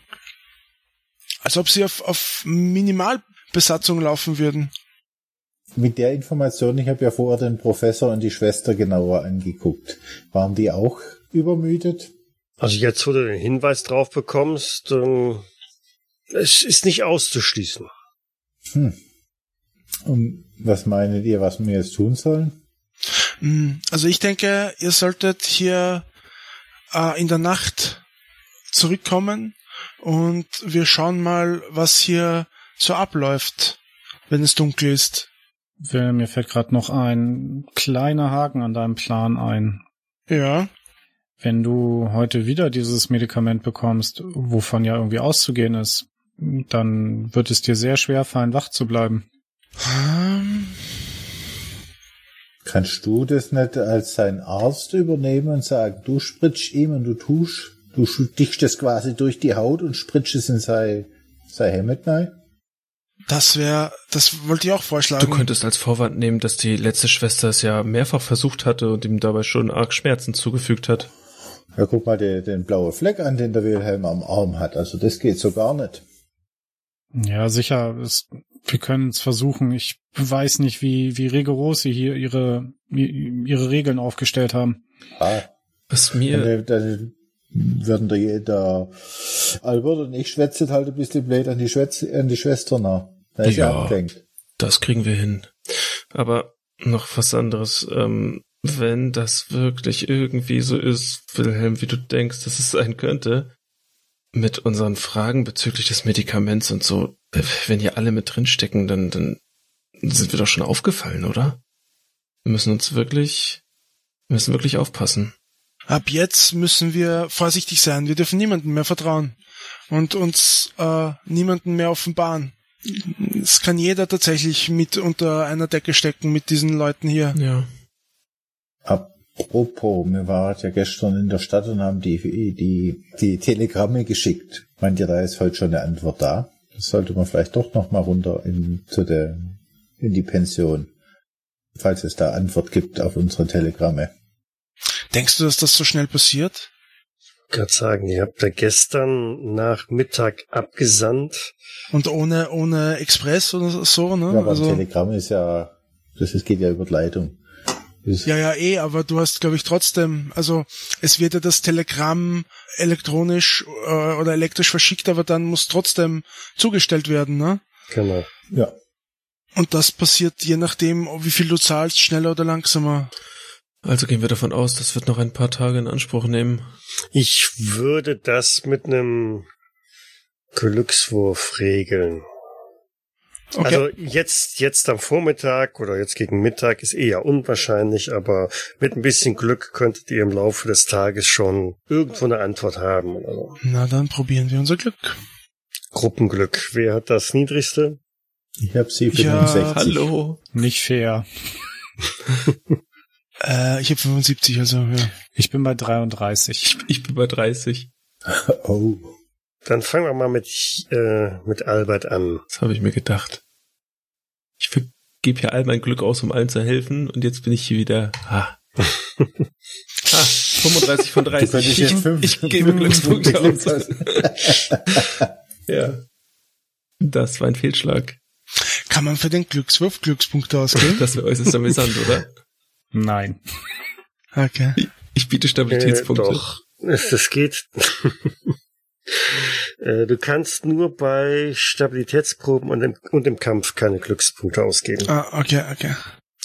S5: Als ob sie auf, auf Minimalbesatzung laufen würden.
S2: Mit der Information, ich habe ja vorher den Professor und die Schwester genauer angeguckt. Waren die auch übermüdet?
S1: Also jetzt, wo du den Hinweis drauf bekommst, ähm, es ist nicht auszuschließen.
S2: Hm. Und was meint ihr, was wir jetzt tun sollen?
S5: Mm, Also ich denke, ihr solltet hier äh, in der Nacht zurückkommen und wir schauen mal, was hier so abläuft, wenn es dunkel ist.
S4: Mir fällt gerade noch ein kleiner Haken an deinem Plan ein.
S5: Ja.
S4: Wenn du heute wieder dieses Medikament bekommst, wovon ja irgendwie auszugehen ist, dann wird es dir sehr schwer fallen, wach zu bleiben.
S5: Ähm,
S2: Kannst du das nicht als sein Arzt übernehmen und sagen, du spritzt ihm und du tust, du dichst das quasi durch die Haut und spritzt es in sein Sei Helmet neu.
S5: Das wäre, das wollte ich auch vorschlagen.
S3: Du könntest als Vorwand nehmen, dass die letzte Schwester es ja mehrfach versucht hatte und ihm dabei schon arg Schmerzen zugefügt hat.
S2: Ja, guck mal den, den blauen Fleck an, den der Wilhelm am Arm hat. Also das geht so gar nicht.
S4: Ja, sicher. Es, wir können es versuchen. Ich weiß nicht, wie, wie rigoros sie hier ihre, ihre Regeln aufgestellt haben.
S2: Ah,
S3: Was mir,
S2: dann, dann werden der, der Albert und ich schwätzen halt ein bisschen blöd an die, Schwätz, an die Schwester nach. Da ja
S3: das kriegen wir hin. Aber noch was anderes. Ähm, wenn das wirklich irgendwie so ist, Wilhelm, wie du denkst, dass es sein könnte, mit unseren Fragen bezüglich des Medikaments und so, wenn hier alle mit drinstecken, dann, dann sind wir doch schon aufgefallen, oder? Wir müssen uns wirklich, wir müssen wirklich aufpassen.
S5: Ab jetzt müssen wir vorsichtig sein. Wir dürfen niemandem mehr vertrauen und uns äh, niemanden mehr offenbaren. Es kann jeder tatsächlich mit unter einer Decke stecken mit diesen Leuten hier.
S3: Ja.
S2: Apropos, wir waren ja gestern in der Stadt und haben die, die, die Telegramme geschickt. Meint ihr, da ist heute schon eine Antwort da? Das sollte man vielleicht doch noch mal runter in, zu der, in die Pension. Falls es da Antwort gibt auf unsere Telegramme.
S5: Denkst du, dass das so schnell passiert?
S1: gerade sagen, ihr habt da gestern nach Mittag abgesandt.
S5: Und ohne ohne Express oder so, ne?
S2: Ja, aber ein
S5: also,
S2: Telegramm ist ja, das ist, geht ja über die Leitung. Das,
S5: ja, ja, eh, aber du hast, glaube ich, trotzdem, also es wird ja das Telegramm elektronisch äh, oder elektrisch verschickt, aber dann muss trotzdem zugestellt werden, ne?
S1: Genau.
S2: ja.
S5: Und das passiert je nachdem, wie viel du zahlst, schneller oder langsamer.
S3: Also gehen wir davon aus, das wird noch ein paar Tage in Anspruch nehmen.
S1: Ich würde das mit einem Glückswurf regeln.
S5: Okay.
S1: Also jetzt, jetzt am Vormittag oder jetzt gegen Mittag ist eher unwahrscheinlich, aber mit ein bisschen Glück könntet ihr im Laufe des Tages schon irgendwo eine Antwort haben. Oder so.
S5: Na, dann probieren wir unser Glück.
S1: Gruppenglück. Wer hat das niedrigste?
S2: Ich habe sie
S5: Ja,
S2: 65.
S3: Hallo.
S4: Nicht fair.
S5: Äh, ich habe 75, also ja.
S4: Ich bin bei 33.
S3: Ich bin bei 30.
S2: Oh.
S1: Dann fangen wir mal mit, äh, mit Albert an.
S3: Das habe ich mir gedacht. Ich gebe hier all mein Glück aus, um allen zu helfen und jetzt bin ich hier wieder. Ah. ah 35 von
S2: Du
S3: 30.
S2: könntest jetzt
S3: Ich,
S2: fünf,
S3: ich gebe
S2: fünf
S3: Glückspunkte
S2: Glücks-
S3: aus. ja. Das war ein Fehlschlag.
S5: Kann man für den Glückswurf Glückspunkte ausgeben?
S3: Das wäre äußerst amüsant, oder?
S4: Nein.
S5: Okay.
S3: Ich biete
S1: Äh,
S3: Stabilitätspunkte.
S1: doch. Es, das geht. Äh, du kannst nur bei Stabilitätsproben und im, und im Kampf keine Glückspunkte ausgeben.
S5: Ah, okay, okay.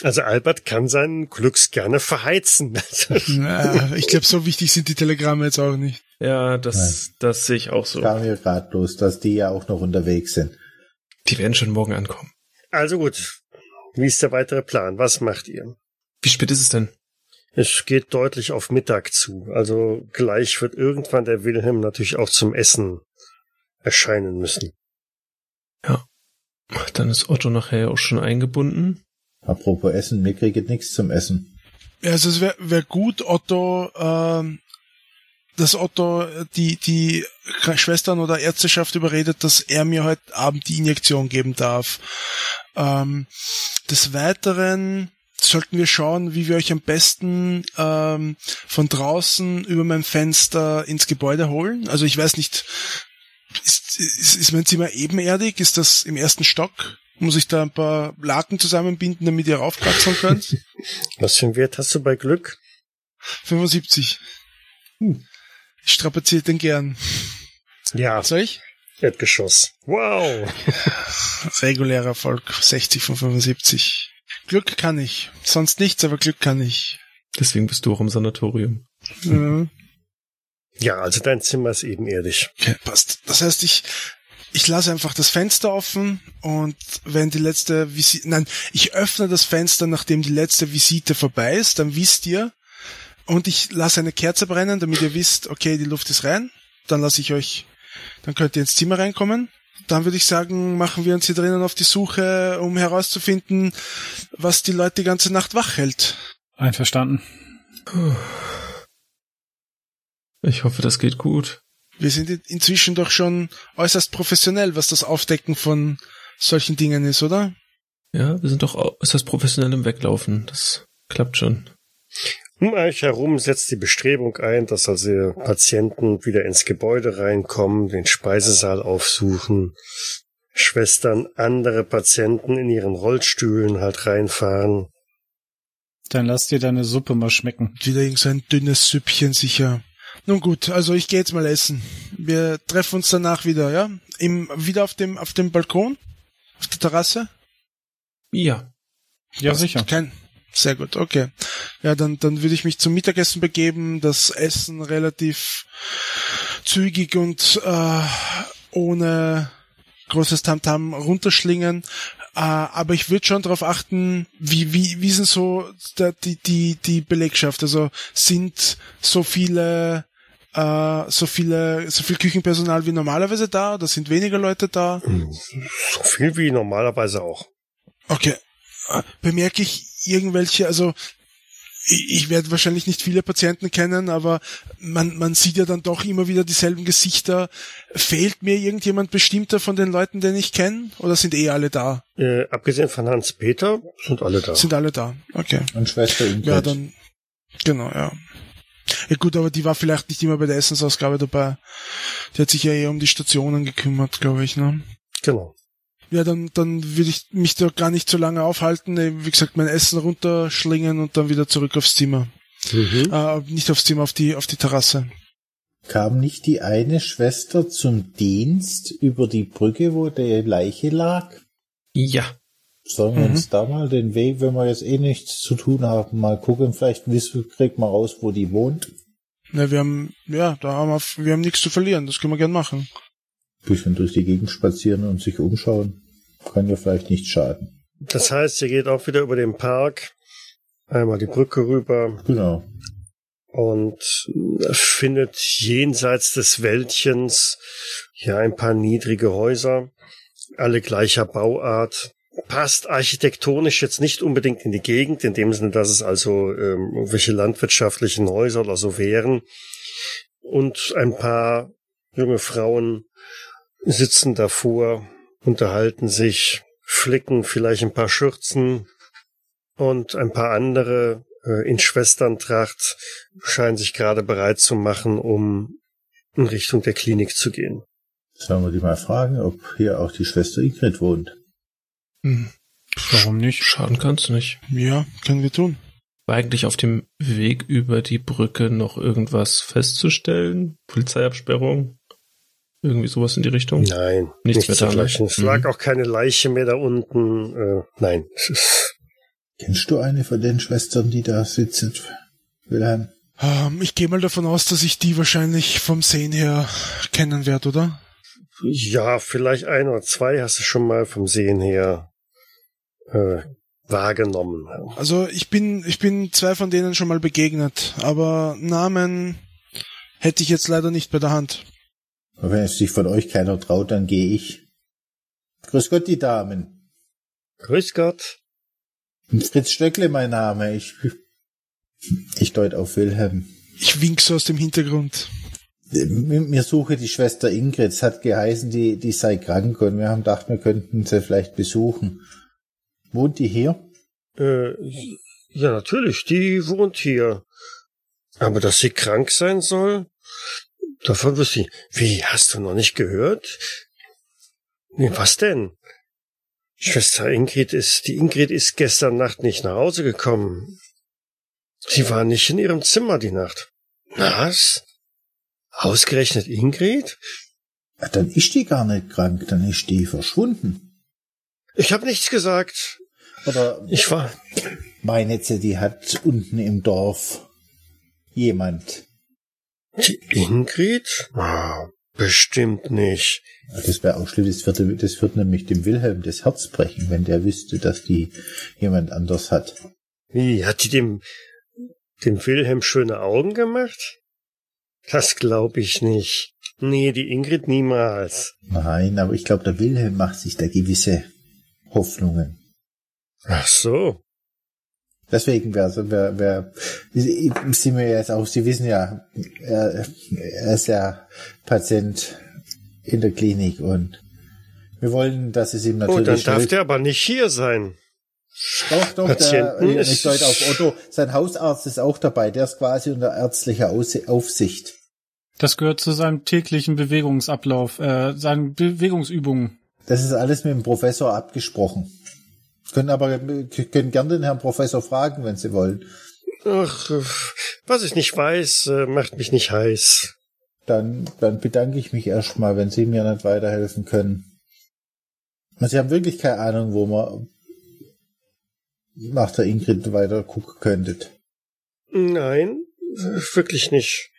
S1: Also Albert kann seinen Glücks gerne verheizen.
S5: Na, ich glaube, so wichtig sind die Telegramme jetzt auch nicht.
S3: Ja, das, das sehe ich auch so.
S2: Kam mir gerade bloß, dass die ja auch noch unterwegs sind.
S3: Die werden schon morgen ankommen.
S1: Also gut. Wie ist der weitere Plan? Was macht ihr?
S3: Wie spät ist es denn?
S1: Es geht deutlich auf Mittag zu. Also gleich wird irgendwann der Wilhelm natürlich auch zum Essen erscheinen müssen.
S3: Dann ist Otto nachher auch schon eingebunden.
S2: Apropos Essen, mir kriegt nichts zum Essen.
S5: Ja, also es wäre wär gut, Otto, ähm, dass Otto die, die Schwestern oder Ärzteschaft überredet, dass er mir heute Abend die Injektion geben darf. Ähm, des Weiteren sollten wir schauen, wie wir euch am besten ähm, von draußen über mein Fenster ins Gebäude holen. Also ich weiß nicht, ist, ist, ist mein Zimmer ebenerdig? Ist das im ersten Stock? Muss ich da ein paar Laken zusammenbinden, damit ihr raufkraxeln könnt?
S1: Was für einen Wert hast du bei Glück?
S5: 75. Ich strapaziere den gern.
S1: Ja,
S5: Soll ich?
S1: Erdgeschoss. Wow.
S5: Regulärer Erfolg, 60 von 75. Glück kann ich. Sonst nichts, aber Glück kann ich.
S3: Deswegen bist du auch im Sanatorium.
S5: Ja.
S1: Ja, also dein Zimmer ist ebenerdig.
S5: Okay, passt. Das heißt, ich, ich lasse einfach das Fenster offen und wenn die letzte Visite, nein, ich öffne das Fenster, nachdem die letzte Visite vorbei ist, dann wisst ihr, und ich lasse eine Kerze brennen, damit ihr wisst, okay, die Luft ist rein, dann lasse ich euch, dann könnt ihr ins Zimmer reinkommen. Dann würde ich sagen, machen wir uns hier drinnen auf die Suche, um herauszufinden, was die Leute die ganze Nacht wach hält.
S4: Einverstanden.
S3: Ich hoffe, das geht gut.
S5: Wir sind inzwischen doch schon äußerst professionell, was das Aufdecken von solchen Dingen ist, oder?
S3: Ja, wir sind doch äußerst professionell im Weglaufen. Das klappt schon.
S1: Um euch herum setzt die Bestrebung ein, dass also Patienten wieder ins Gebäude reinkommen, den Speisesaal aufsuchen, Schwestern andere Patienten in ihren Rollstühlen halt reinfahren.
S4: Dann lass dir deine Suppe mal schmecken.
S5: Wieder irgend so ein dünnes Süppchen sicher. Nun gut, also ich gehe jetzt mal essen. Wir treffen uns danach wieder, ja? Im, wieder auf dem, auf dem Balkon? Auf der Terrasse?
S3: Ja.
S4: Ja, sicher.
S5: Kein, sehr gut, okay. Ja, dann, dann würde ich mich zum Mittagessen begeben, das Essen relativ zügig und äh, ohne großes Tamtam runterschlingen. Äh, aber ich würde schon darauf achten, wie, wie, wie sind so der, die, die, die Belegschaft? Also sind so viele äh, so viele, so viel Küchenpersonal wie normalerweise da oder sind weniger Leute da?
S1: So viel wie normalerweise auch.
S5: Okay. Äh, Bemerke ich irgendwelche, also ich, ich werde wahrscheinlich nicht viele Patienten kennen, aber man, man sieht ja dann doch immer wieder dieselben Gesichter. Fehlt mir irgendjemand bestimmter von den Leuten, den ich kenne? Oder sind eh alle da?
S1: Äh, abgesehen von Hans-Peter sind alle da.
S5: Sind alle da, okay.
S2: Und Schwester Ingrid.
S5: Ja, dann, genau, ja. Ja gut, aber die war vielleicht nicht immer bei der Essensausgabe dabei. Die hat sich ja eher um die Stationen gekümmert, glaube ich, ne?
S1: Genau.
S5: Ja, dann, dann würde ich mich da gar nicht so lange aufhalten. Wie gesagt, mein Essen runterschlingen und dann wieder zurück aufs Zimmer.
S1: Mhm.
S5: Äh, nicht aufs Zimmer, auf die, auf die Terrasse.
S2: Kam nicht die eine Schwester zum Dienst über die Brücke, wo die Leiche lag?
S3: Ja.
S2: Sollen wir
S5: Mhm.
S2: uns da mal den Weg, wenn wir jetzt eh nichts zu tun haben, mal gucken, vielleicht wissen, kriegt man raus, wo die wohnt.
S5: Ne, wir haben, ja, da haben wir, wir haben nichts zu verlieren. Das können wir gern machen.
S2: Bisschen durch die Gegend spazieren und sich umschauen. Kann ja vielleicht nicht schaden.
S1: Das heißt, ihr geht auch wieder über den Park, einmal die Brücke rüber
S2: Genau.
S1: und findet jenseits des Wäldchens ja ein paar niedrige Häuser, alle gleicher Bauart. Passt architektonisch jetzt nicht unbedingt in die Gegend, in dem Sinne, dass es also ähm, irgendwelche landwirtschaftlichen Häuser oder so wären. Und ein paar junge Frauen sitzen davor, unterhalten sich, flicken vielleicht ein paar Schürzen und ein paar andere äh, in Schwesterntracht scheinen sich gerade bereit zu machen, um in Richtung der Klinik zu gehen.
S2: Sollen wir die mal fragen, ob hier auch die Schwester Ingrid wohnt?
S5: Hm.
S4: Warum nicht?
S3: Schaden kannst du nicht.
S5: Ja, können wir tun.
S3: War eigentlich auf dem Weg über die Brücke noch irgendwas festzustellen? Polizeiabsperrung? Irgendwie sowas in die Richtung?
S1: Nein,
S3: Nichts mehr da, ne?
S1: dergleichen. Es
S3: Mhm.
S1: lag auch keine Leiche mehr da unten. Äh, nein, es ist
S2: Kennst du eine von den Schwestern, die da sitzen, Wilhelm?
S5: Ähm, ich gehe mal davon aus, dass ich die wahrscheinlich vom Sehen her kennen werde, oder?
S1: Ja, vielleicht ein oder zwei hast du schon mal vom Sehen her äh, wahrgenommen.
S5: Also ich bin, ich bin zwei von denen schon mal begegnet, aber Namen hätte ich jetzt leider nicht bei der Hand.
S2: Und wenn es sich von euch keiner traut, dann gehe ich. Grüß Gott, die Damen.
S1: Grüß Gott.
S2: Fritz Stöckle mein Name. Ich, ich deut auf Wilhelm.
S5: Ich wink so aus dem Hintergrund.
S2: Mir suche die Schwester Ingrid. Es hat geheißen, die, die sei krank und wir haben gedacht, wir könnten sie vielleicht besuchen. Wohnt die hier?
S1: Äh, ja, natürlich, die wohnt hier. Aber dass sie krank sein soll, davon wüsste ich. Wie, hast du noch nicht gehört? Nee, was denn? Schwester Ingrid ist, die Ingrid ist gestern Nacht nicht nach Hause gekommen. Sie war nicht in ihrem Zimmer die Nacht. Was? Ausgerechnet Ingrid?
S2: Ja, dann ist die gar nicht krank, dann ist die verschwunden.
S1: Ich habe nichts gesagt.
S2: Oder
S1: Ich war.
S2: meine die hat unten im Dorf jemand.
S1: Die Ingrid? Ah, bestimmt nicht.
S2: Das wäre auch schlimm, das würde, das würde nämlich dem Wilhelm das Herz brechen, wenn der wüsste, dass die jemand anders hat.
S1: Wie, hat die dem, dem Wilhelm schöne Augen gemacht? Das glaube ich nicht. Nee, die Ingrid niemals.
S2: Nein, aber ich glaube, der Wilhelm macht sich da gewisse Hoffnungen.
S1: Ach so.
S2: Deswegen wäre, wär, wär, sind wir jetzt auch, Sie wissen ja, er, er ist ja Patient in der Klinik und wir wollen, dass es ihm natürlich.
S1: Oh, dann darf der aber nicht hier sein.
S2: Doch, doch,
S1: Patienten
S2: der,
S1: ist-
S2: ich deute auf Otto, sein Hausarzt ist auch dabei, der ist quasi unter ärztlicher Aufsicht.
S4: Das gehört zu seinem täglichen Bewegungsablauf, äh, seinen Bewegungsübungen.
S2: Das ist alles mit dem Professor abgesprochen. Können aber, können gerne den Herrn Professor fragen, wenn Sie wollen.
S1: Ach, was ich nicht weiß, äh, macht mich nicht heiß.
S2: Dann, dann bedanke ich mich erstmal, wenn Sie mir nicht weiterhelfen können. Sie haben wirklich keine Ahnung, wo man nach der Ingrid weiter gucken könntet.
S1: Nein, wirklich nicht.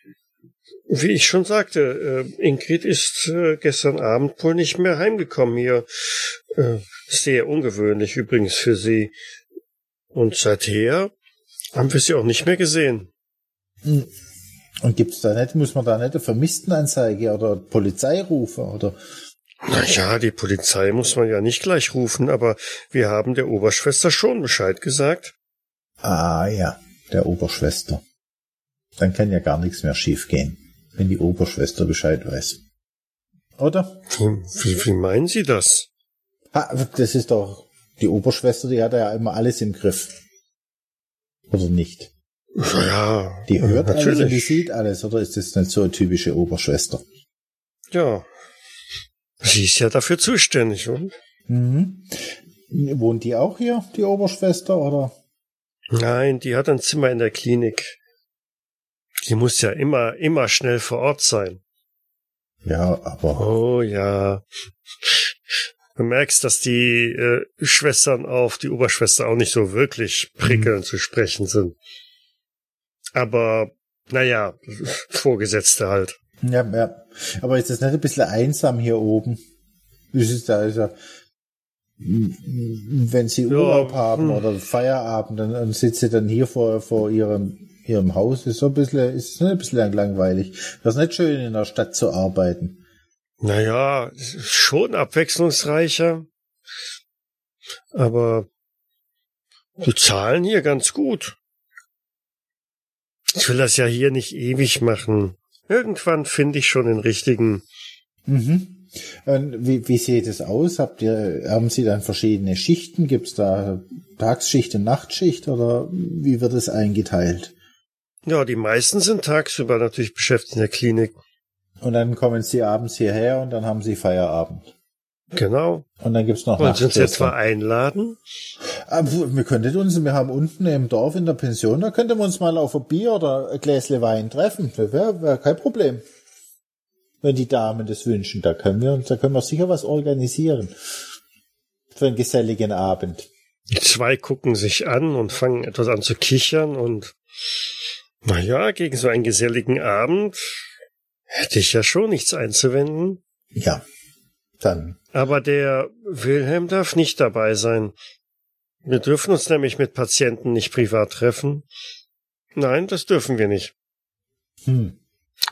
S1: Wie ich schon sagte, äh, Ingrid ist äh, gestern Abend wohl nicht mehr heimgekommen hier. Äh, sehr ungewöhnlich übrigens für sie. Und seither haben wir sie auch nicht mehr gesehen.
S2: Und gibt's da nicht, muss man da nicht eine Vermisstenanzeige oder Polizei rufen oder?
S1: Na ja, die Polizei muss man ja nicht gleich rufen, aber wir haben der Oberschwester schon Bescheid gesagt.
S2: Ah ja, der Oberschwester. Dann kann ja gar nichts mehr schiefgehen, wenn die Oberschwester Bescheid weiß. Oder?
S1: Wie, wie, wie meinen Sie das?
S2: Ha, das ist doch die Oberschwester, die hat ja immer alles im Griff. Oder nicht?
S1: Ja,
S2: Die hört alles und die
S1: natürlich.
S2: sieht alles, oder ist das nicht so eine typische Oberschwester?
S1: Ja. Sie ist ja dafür zuständig, und?
S2: Mhm. Wohnt die auch hier, die Oberschwester, oder?
S1: Nein, die hat ein Zimmer in der Klinik. Die muss ja immer, immer schnell vor Ort sein.
S2: Ja, aber
S1: Oh ja. Du merkst, dass die äh, Schwestern auf die Oberschwester auch nicht so wirklich prickelnd zu sprechen sind. Aber, naja, Vorgesetzte halt.
S2: Ja, ja. Aber ist das nicht ein bisschen einsam hier oben? Das ist da, ist ja, wenn sie
S1: Ja,
S2: Urlaub haben
S1: hm.
S2: oder Feierabend, dann, dann sitzt sie dann hier vor, vor ihrem, ihrem Haus. Ist so ein bisschen, ist ein bisschen langweilig. Das ist nicht schön, in der Stadt zu arbeiten.
S1: Naja, schon abwechslungsreicher. Aber die zahlen hier ganz gut. Ich will das ja hier nicht ewig machen. Irgendwann finde ich schon den richtigen.
S2: Mhm. Und wie, wie sieht es aus? Habt ihr, haben Sie dann verschiedene Schichten? Gibt es da Tagsschicht und Nachtschicht oder wie wird es eingeteilt?
S1: Ja, die meisten sind tagsüber natürlich beschäftigt in der Klinik.
S2: Und dann kommen Sie abends hierher und dann haben Sie Feierabend.
S1: Genau.
S2: Und dann gibt's noch
S1: Wollen Sie uns etwa einladen?
S2: Aber wir könnten uns, wir haben unten im Dorf in der Pension, da könnten wir uns mal auf ein Bier oder ein Gläsle Wein treffen. Das wäre wär kein Problem. Wenn die Damen das wünschen, da können wir, da können wir sicher was organisieren. Für einen geselligen Abend.
S1: Die zwei gucken sich an und fangen etwas an zu kichern und, naja, gegen so einen geselligen Abend hätte ich ja schon nichts einzuwenden.
S2: Ja. Dann.
S1: Aber der Wilhelm darf nicht dabei sein. Wir dürfen uns nämlich mit Patienten nicht privat treffen. Nein, das dürfen wir nicht.
S2: Hm.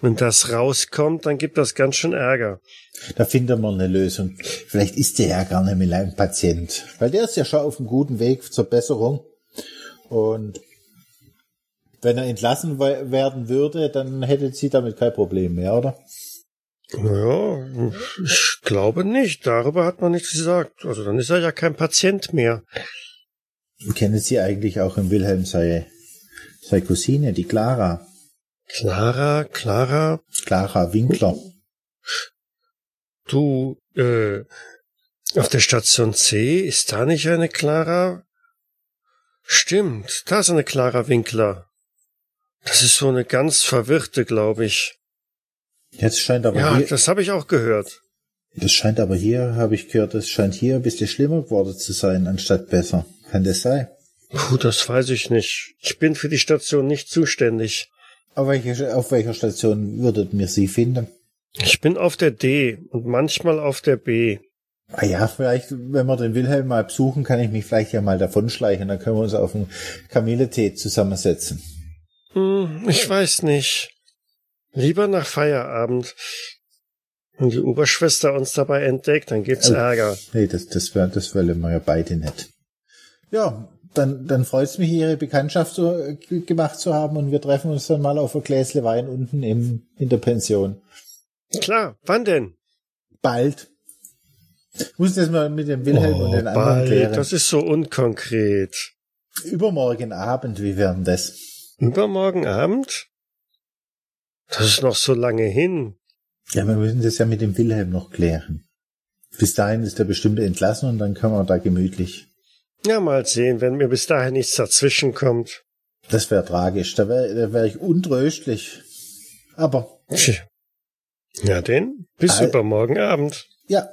S1: Wenn das rauskommt, dann gibt das ganz schön Ärger.
S2: Da finden wir eine Lösung. Vielleicht ist der ja gar nicht mehr ein Patient. Weil der ist ja schon auf einem guten Weg zur Besserung. Und wenn er entlassen we- werden würde, dann hätte sie damit kein Problem mehr, oder?
S1: Ja, ich glaube nicht. Darüber hat man nichts gesagt. Also dann ist er ja kein Patient mehr.
S2: Kennen Sie eigentlich auch im Wilhelm seine, seine Cousine, die Clara?
S1: Clara, Clara,
S2: Clara Winkler.
S1: du, äh, auf der Station C ist da nicht eine Clara? Stimmt, da ist eine Clara Winkler. Das ist so eine ganz verwirrte, glaube ich.
S2: Jetzt scheint aber
S1: Ja,
S2: hier,
S1: das habe ich auch gehört.
S2: das scheint aber hier, habe ich gehört, das scheint hier ein bisschen schlimmer geworden zu sein, anstatt besser. Kann das sein?
S1: Puh, das weiß ich nicht. Ich bin für die Station nicht zuständig.
S2: Auf welcher, auf welcher Station würdet mir Sie finden?
S1: Ich bin auf der D und manchmal auf der B.
S2: Ah ja, vielleicht, wenn wir den Wilhelm mal besuchen, kann ich mich vielleicht ja mal davonschleichen, dann können wir uns auf einen Kamilletee zusammensetzen.
S1: Hm, ich weiß nicht. Lieber nach Feierabend. Wenn die Oberschwester uns dabei entdeckt, dann gibt's
S2: Oh.
S1: Ärger.
S2: Nee, das, das, wär, das wollen wir ja beide nicht. Ja, dann, dann freut es mich, Ihre Bekanntschaft so, äh, gemacht zu haben und wir treffen uns dann mal auf ein Gläsle Wein unten im, in der Pension.
S1: Klar, wann denn?
S2: Bald. Ich muss das mal mit dem Wilhelm oh, und den anderen bald. klären.
S1: Das ist so unkonkret.
S2: Übermorgen Abend, wie werden das?
S1: Übermorgen Abend? Das ist noch so lange hin.
S2: Ja, wir müssen das ja mit dem Wilhelm noch klären. Bis dahin ist er bestimmt entlassen und dann können wir da gemütlich.
S1: Ja, mal sehen, wenn mir bis dahin nichts dazwischen kommt.
S2: Das wäre tragisch. Da wäre da wär ich untröstlich. Aber.
S1: Ja, denn bis also, übermorgen Abend.
S2: Ja.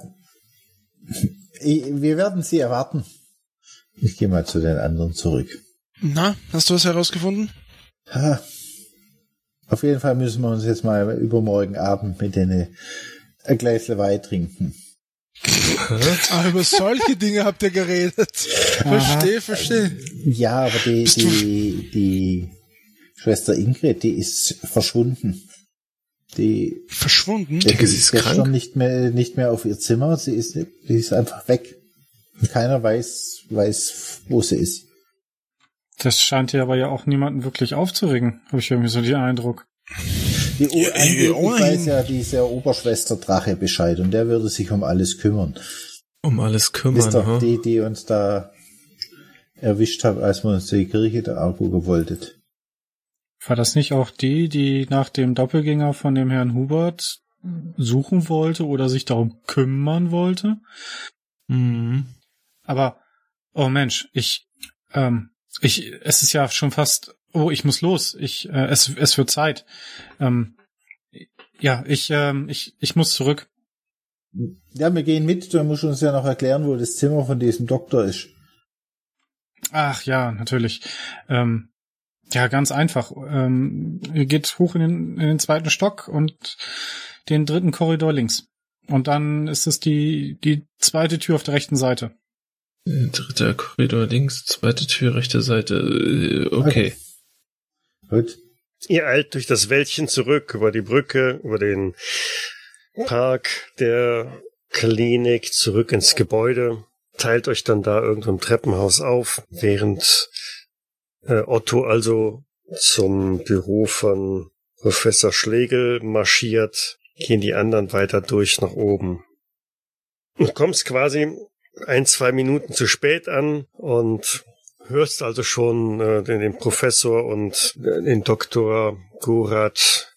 S2: Wir werden Sie erwarten. Ich gehe mal zu den anderen zurück.
S5: Na, hast du was herausgefunden?
S2: Ha. Auf jeden Fall müssen wir uns jetzt mal übermorgen Abend mit denen ein Gläsle Wein trinken.
S5: ah, über solche Dinge habt ihr geredet. Verstehe, verstehe.
S2: Ja, aber die, die, die Schwester Ingrid, die ist verschwunden. Die
S5: verschwunden.
S2: Die, die ist krank. nicht mehr nicht mehr auf ihr Zimmer. Sie ist die ist einfach weg. Und keiner weiß weiß, wo sie ist.
S4: Das scheint ja aber ja auch niemanden wirklich aufzuregen, habe ich irgendwie so den Eindruck.
S2: Die o ja, weiß ja dieser Oberschwester Drache Bescheid und der würde sich um alles kümmern.
S3: Um alles kümmern. Ist
S2: doch die, die uns da erwischt hat, als wir uns die Kirche da angucken wollten.
S4: War das nicht auch die, die nach dem Doppelgänger von dem Herrn Hubert suchen wollte oder sich darum kümmern wollte? Mhm. Aber, oh Mensch, ich, ähm, ich, es ist ja schon fast, oh, ich muss los. Ich, äh, es, es wird Zeit. Ähm, ja, ich, ähm, ich, ich muss zurück.
S2: Ja, wir gehen mit. Du musst uns ja noch erklären, wo das Zimmer von diesem Doktor ist.
S4: Ach ja, natürlich. Ähm, ja, ganz einfach. Ähm, ihr geht hoch in den, in den zweiten Stock und den dritten Korridor links. Und dann ist es die, die zweite Tür auf der rechten Seite.
S3: Dritter Korridor links, zweite Tür, rechte Seite. Äh, okay.
S1: Gut. Ihr eilt durch das Wäldchen zurück, über die Brücke, über den Park der Klinik, zurück ins Gebäude, teilt euch dann da irgendein Treppenhaus auf, während äh, Otto also zum Büro von Professor Schlegel marschiert, gehen die anderen weiter durch nach oben. Du kommst quasi ein, zwei Minuten zu spät an und hörst also schon äh, den, den Professor und den Doktor Gorat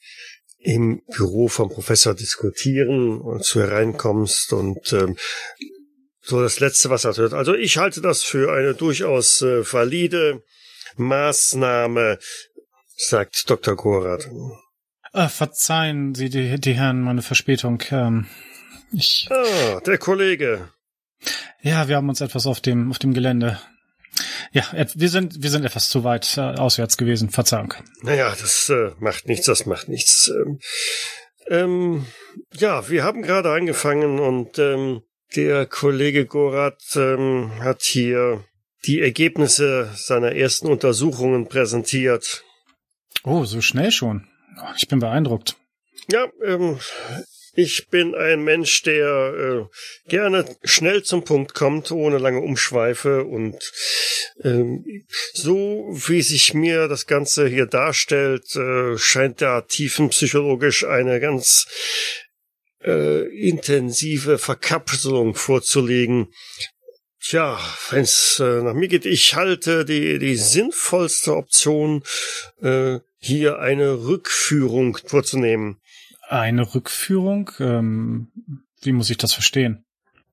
S1: im Büro vom Professor diskutieren und zu hereinkommst und ähm, so das Letzte, was er hört. Also ich halte das für eine durchaus äh, valide Maßnahme, sagt Dr. Gorat.
S4: Äh, verzeihen Sie die, die Herren meine Verspätung. Ähm, ich.
S1: Ah, der Kollege.
S4: Ja, wir haben uns etwas auf dem auf dem Gelände. Ja, wir sind wir sind etwas zu weit äh, auswärts gewesen. Verzeihung.
S1: Naja, das äh, macht nichts, das macht nichts. Ähm, ähm, ja, wir haben gerade angefangen und ähm, der Kollege Gorat ähm, hat hier die Ergebnisse seiner ersten Untersuchungen präsentiert.
S4: Oh, so schnell schon. Ich bin beeindruckt.
S1: Ja, ähm, ich bin ein Mensch, der äh, gerne schnell zum Punkt kommt, ohne lange Umschweife. Und ähm, so wie sich mir das Ganze hier darstellt, äh, scheint da tiefenpsychologisch eine ganz äh, intensive Verkapselung vorzulegen. Tja, wenn's äh, nach mir geht, ich halte die, die sinnvollste Option, äh, hier eine Rückführung vorzunehmen.
S4: Eine Rückführung? Ähm, wie muss ich das verstehen?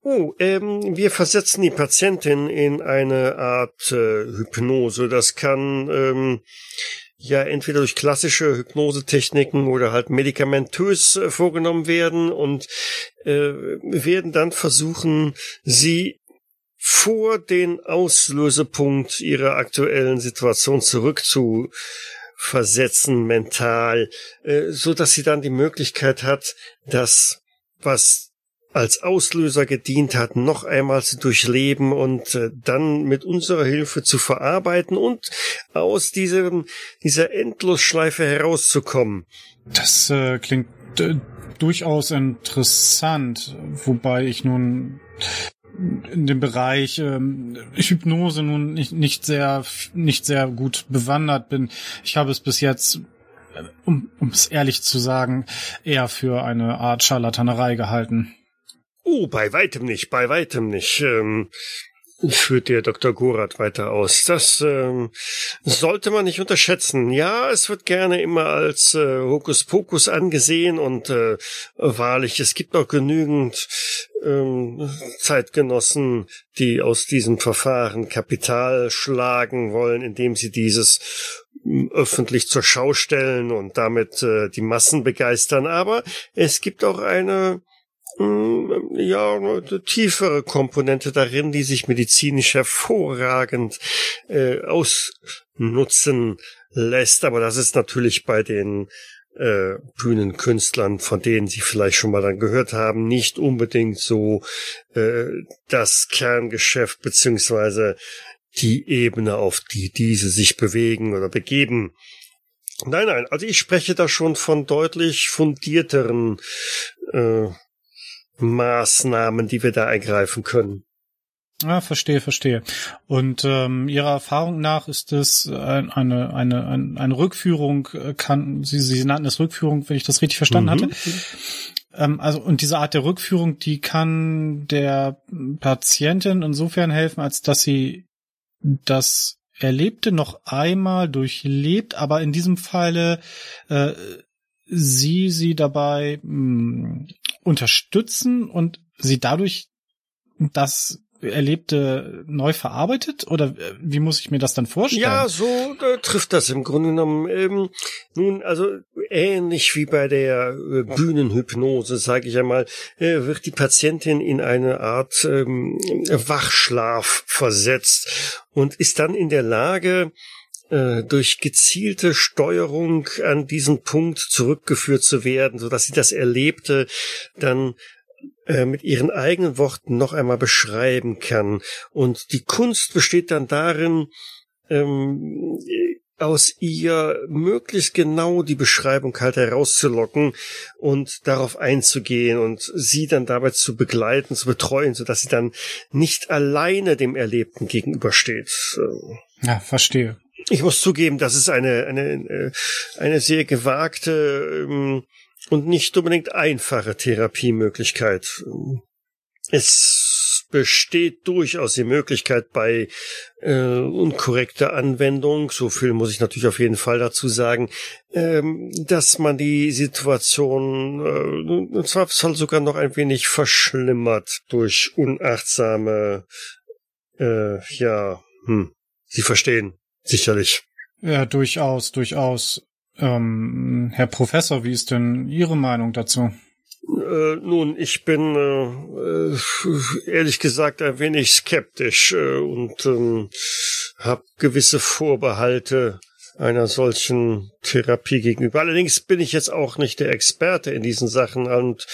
S1: Oh, ähm, wir versetzen die Patientin in eine Art äh, Hypnose. Das kann ähm, ja entweder durch klassische Hypnosetechniken oder halt medikamentös äh, vorgenommen werden und äh, werden dann versuchen, sie vor den Auslösepunkt ihrer aktuellen Situation zurückzuversetzen mental, äh, so dass sie dann die Möglichkeit hat, das, was als Auslöser gedient hat, noch einmal zu durchleben und äh, dann mit unserer Hilfe zu verarbeiten und aus diesem, dieser Endlosschleife herauszukommen.
S4: Das äh, klingt äh, durchaus interessant, wobei ich nun in dem Bereich ähm, Hypnose nun nicht, nicht sehr nicht sehr gut bewandert bin. Ich habe es bis jetzt, äh, um es ehrlich zu sagen, eher für eine Art Scharlatanerei gehalten.
S1: Oh, bei weitem nicht, bei weitem nicht. Ähm, führt der Dr. Gorath weiter aus. Das ähm, sollte man nicht unterschätzen. Ja, es wird gerne immer als äh, Hokuspokus angesehen und äh, wahrlich, es gibt auch genügend ähm, Zeitgenossen, die aus diesem Verfahren Kapital schlagen wollen, indem sie dieses hm, öffentlich zur Schau stellen und damit äh, die Massen begeistern. Aber es gibt auch eine ja, eine tiefere Komponente darin, die sich medizinisch hervorragend äh, ausnutzen lässt. Aber das ist natürlich bei den äh, Bühnenkünstlern, von denen Sie vielleicht schon mal dann gehört haben, nicht unbedingt so äh, das Kerngeschäft beziehungsweise die Ebene, auf die diese sich bewegen oder begeben. Nein, nein, also ich spreche da schon von deutlich fundierteren äh, Maßnahmen, die wir da ergreifen können.
S4: Ah, verstehe, verstehe. Und ähm, Ihrer Erfahrung nach ist es eine, eine, eine, eine Rückführung, äh, kann, Sie, Sie nannten es Rückführung, wenn ich das richtig verstanden mhm. hatte. Ähm, also, und diese Art der Rückführung, die kann der Patientin insofern helfen, als dass sie das Erlebte noch einmal durchlebt, aber in diesem Falle äh, sie sie dabei mh, hm, unterstützen und sie dadurch das Erlebte neu verarbeitet? Oder äh, wie muss ich mir das dann vorstellen?
S1: Ja, so äh, trifft das im Grunde genommen. Ähm, nun, also ähnlich wie bei der äh, Bühnenhypnose, sage ich einmal, äh, wird die Patientin in eine Art ähm, Wachschlaf versetzt und ist dann in der Lage, äh, durch gezielte Steuerung an diesen Punkt zurückgeführt zu werden, so dass sie das Erlebte dann äh, mit ihren eigenen Worten noch einmal beschreiben kann. Und die Kunst besteht dann darin, ähm, aus ihr möglichst genau die Beschreibung halt herauszulocken und darauf einzugehen und sie dann dabei zu begleiten, zu betreuen, so dass sie dann nicht alleine dem Erlebten gegenübersteht.
S4: Ja, verstehe.
S1: Ich muss zugeben, das ist eine, eine, äh, eine sehr gewagte ähm, und nicht unbedingt einfache Therapiemöglichkeit. Es besteht durchaus die Möglichkeit bei äh, unkorrekter Anwendung, so viel muss ich natürlich auf jeden Fall dazu sagen, ähm, dass man die Situation äh, im Zweifelsfall sogar noch ein wenig verschlimmert durch unachtsame, äh, ja, hm, Sie verstehen, Sicherlich.
S4: Ja, durchaus, durchaus. Ähm, Herr Professor, wie ist denn Ihre Meinung dazu?
S1: Äh, nun, ich bin äh, äh ehrlich gesagt ein wenig skeptisch äh, und ähm, habe gewisse Vorbehalte einer solchen Therapie gegenüber. Allerdings bin ich jetzt auch nicht der Experte in diesen Sachen und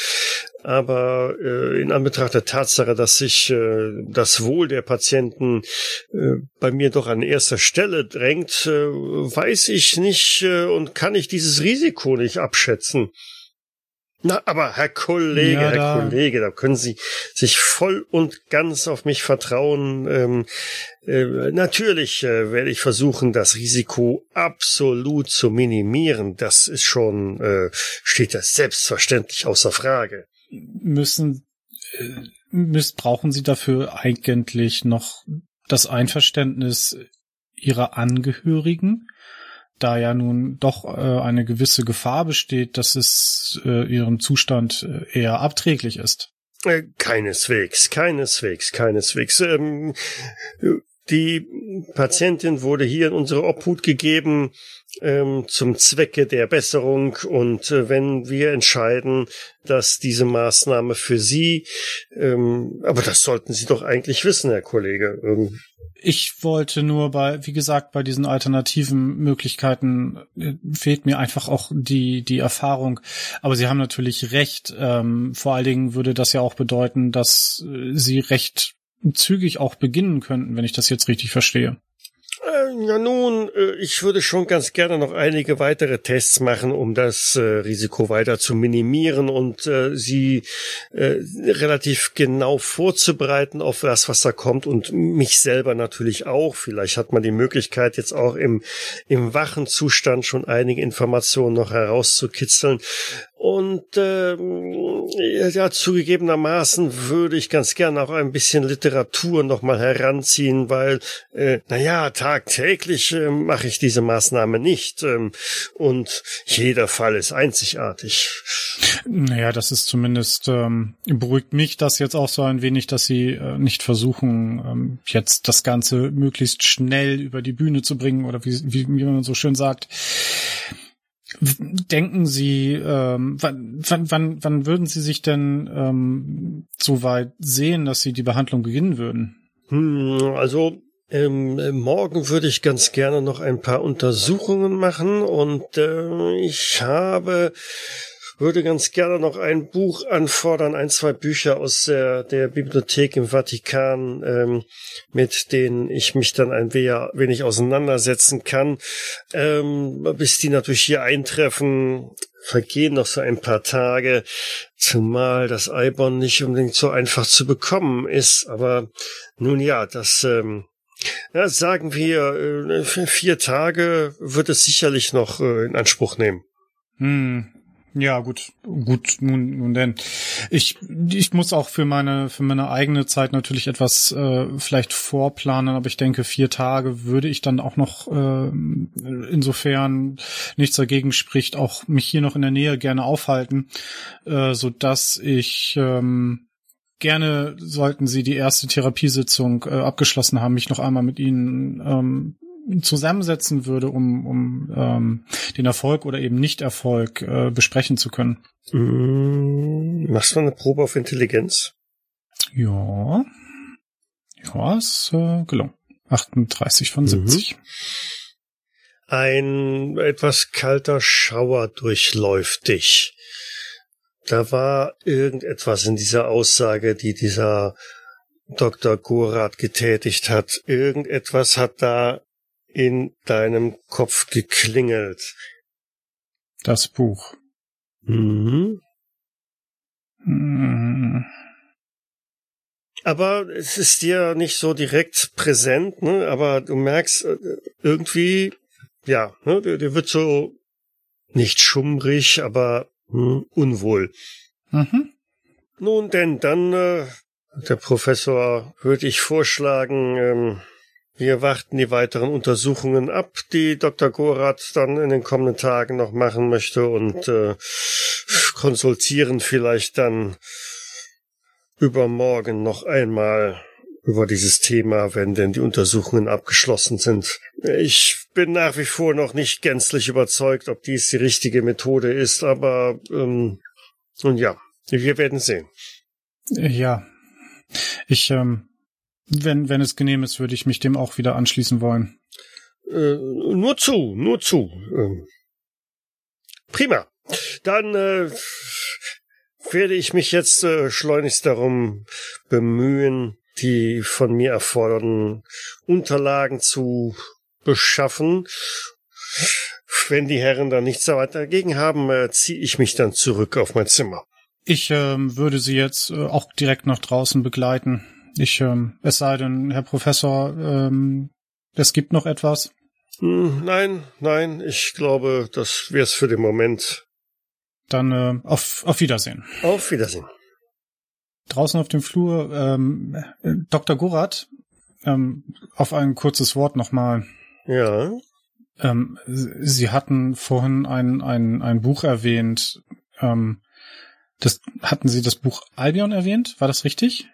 S1: aber äh, in Anbetracht der Tatsache, dass sich äh, das Wohl der Patienten äh, bei mir doch an erster Stelle drängt, äh, weiß ich nicht äh, und kann ich dieses Risiko nicht abschätzen. Na, aber Herr Kollege, ja, Herr Kollege, da können Sie sich voll und ganz auf mich vertrauen. Ähm, äh, natürlich äh, werde ich versuchen, das Risiko absolut zu minimieren. Das ist schon, äh, steht das selbstverständlich außer Frage.
S4: Müssen, äh, müssen, brauchen Sie dafür eigentlich noch das Einverständnis Ihrer Angehörigen? Da ja nun doch äh, eine gewisse Gefahr besteht, dass es äh, ihrem Zustand äh, eher abträglich ist.
S1: Äh, keineswegs, keineswegs, keineswegs. Ähm, die Patientin wurde hier in unsere Obhut gegeben ähm, zum Zwecke der Besserung und äh, wenn wir entscheiden, dass diese Maßnahme für Sie, ähm, aber das sollten Sie doch eigentlich wissen, Herr Kollege. Ähm,
S4: ich wollte nur bei, wie gesagt, bei diesen alternativen Möglichkeiten äh, fehlt mir einfach auch die, die Erfahrung. Aber Sie haben natürlich recht. Ähm, vor allen Dingen würde das ja auch bedeuten, dass äh, Sie recht zügig auch beginnen könnten, wenn ich das jetzt richtig verstehe.
S1: Äh, Ja, nun, äh, ich würde schon ganz gerne noch einige weitere Tests machen, um das äh, Risiko weiter zu minimieren und äh, sie äh, relativ genau vorzubereiten auf das, was da kommt und mich selber natürlich auch. Vielleicht hat man die Möglichkeit, jetzt auch im, im wachen Zustand schon einige Informationen noch herauszukitzeln. Und äh, ja, zugegebenermaßen würde ich ganz gerne auch ein bisschen Literatur nochmal heranziehen, weil, äh, naja, tagtäglich äh, mache ich diese Maßnahme nicht. Ähm, und jeder Fall ist einzigartig.
S4: Naja, das ist zumindest, ähm, beruhigt mich das jetzt auch so ein wenig, dass Sie äh, nicht versuchen, ähm, jetzt das Ganze möglichst schnell über die Bühne zu bringen oder wie, wie, wie man so schön sagt. Denken Sie, ähm, wann, wann, wann, wann würden Sie sich denn ähm, so weit sehen, dass Sie die Behandlung beginnen würden?
S1: Hm, also ähm, morgen würde ich ganz gerne noch ein paar Untersuchungen machen und äh, ich habe würde ganz gerne noch ein Buch anfordern, ein, zwei Bücher aus der, der Bibliothek im Vatikan, ähm, mit denen ich mich dann ein wenig auseinandersetzen kann. Ähm, bis die natürlich hier eintreffen, vergehen noch so ein paar Tage, zumal das Eibon nicht unbedingt so einfach zu bekommen ist. Aber nun ja, das ähm, ja, sagen wir, äh, vier Tage wird es sicherlich noch äh, in Anspruch nehmen.
S4: Hm, ja, gut, gut, nun, nun denn. Ich, ich muss auch für meine, für meine eigene Zeit natürlich etwas äh, vielleicht vorplanen, aber ich denke, vier Tage würde ich dann auch noch, äh, insofern nichts dagegen spricht, auch mich hier noch in der Nähe gerne aufhalten, äh, so dass ich ähm, gerne, sollten Sie die erste Therapiesitzung äh, abgeschlossen haben, mich noch einmal mit Ihnen ähm, zusammensetzen würde, um, um ähm, den Erfolg oder eben Nicht-Erfolg äh, besprechen zu können.
S1: Mm, machst du eine Probe auf Intelligenz?
S4: Ja. Ja, ist äh, gelungen. 38 von 70. Mhm.
S1: Ein etwas kalter Schauer durchläuft dich. Da war irgendetwas in dieser Aussage, die dieser Dr. Gorath getätigt hat. Irgendetwas hat da in deinem Kopf geklingelt?
S4: Das Buch.
S1: Mhm. Mhm. Aber es ist dir nicht so direkt präsent, ne? Aber du merkst äh, irgendwie, ja, ne? dir, wird so nicht schummrig, aber hm, unwohl. Mhm. Nun denn, dann, äh, der Professor, würde ich vorschlagen, ähm, wir warten die weiteren Untersuchungen ab, die Dr. Gorath dann in den kommenden Tagen noch machen möchte und äh, konsultieren vielleicht dann übermorgen noch einmal über dieses Thema, wenn denn die Untersuchungen abgeschlossen sind. Ich bin nach wie vor noch nicht gänzlich überzeugt, ob dies die richtige Methode ist, aber ähm, nun ja, wir werden sehen.
S4: Ja, ich ähm, wenn, wenn es genehm ist, würde ich mich dem auch wieder anschließen wollen.
S1: Äh, nur zu, nur zu. Ähm, prima. Dann äh, werde ich mich jetzt äh, schleunigst darum bemühen, die von mir erfordernden Unterlagen zu beschaffen. Wenn die Herren da nichts weiter dagegen haben, äh, ziehe ich mich dann zurück auf mein Zimmer.
S4: Ich ähm, würde Sie jetzt äh, auch direkt nach draußen begleiten. Ich, ähm, es sei denn, Herr Professor, ähm, es gibt noch etwas.
S1: Hm, nein, nein, ich glaube, das wäre es für den Moment.
S4: Dann äh, auf, auf Wiedersehen.
S1: Auf Wiedersehen.
S4: Draußen auf dem Flur, ähm, Dr. Gorath, ähm, auf ein kurzes Wort nochmal.
S1: Ja.
S4: Ähm, Sie hatten vorhin ein, ein, ein Buch erwähnt. Ähm, das, hatten Sie das Buch Albion erwähnt? War das richtig?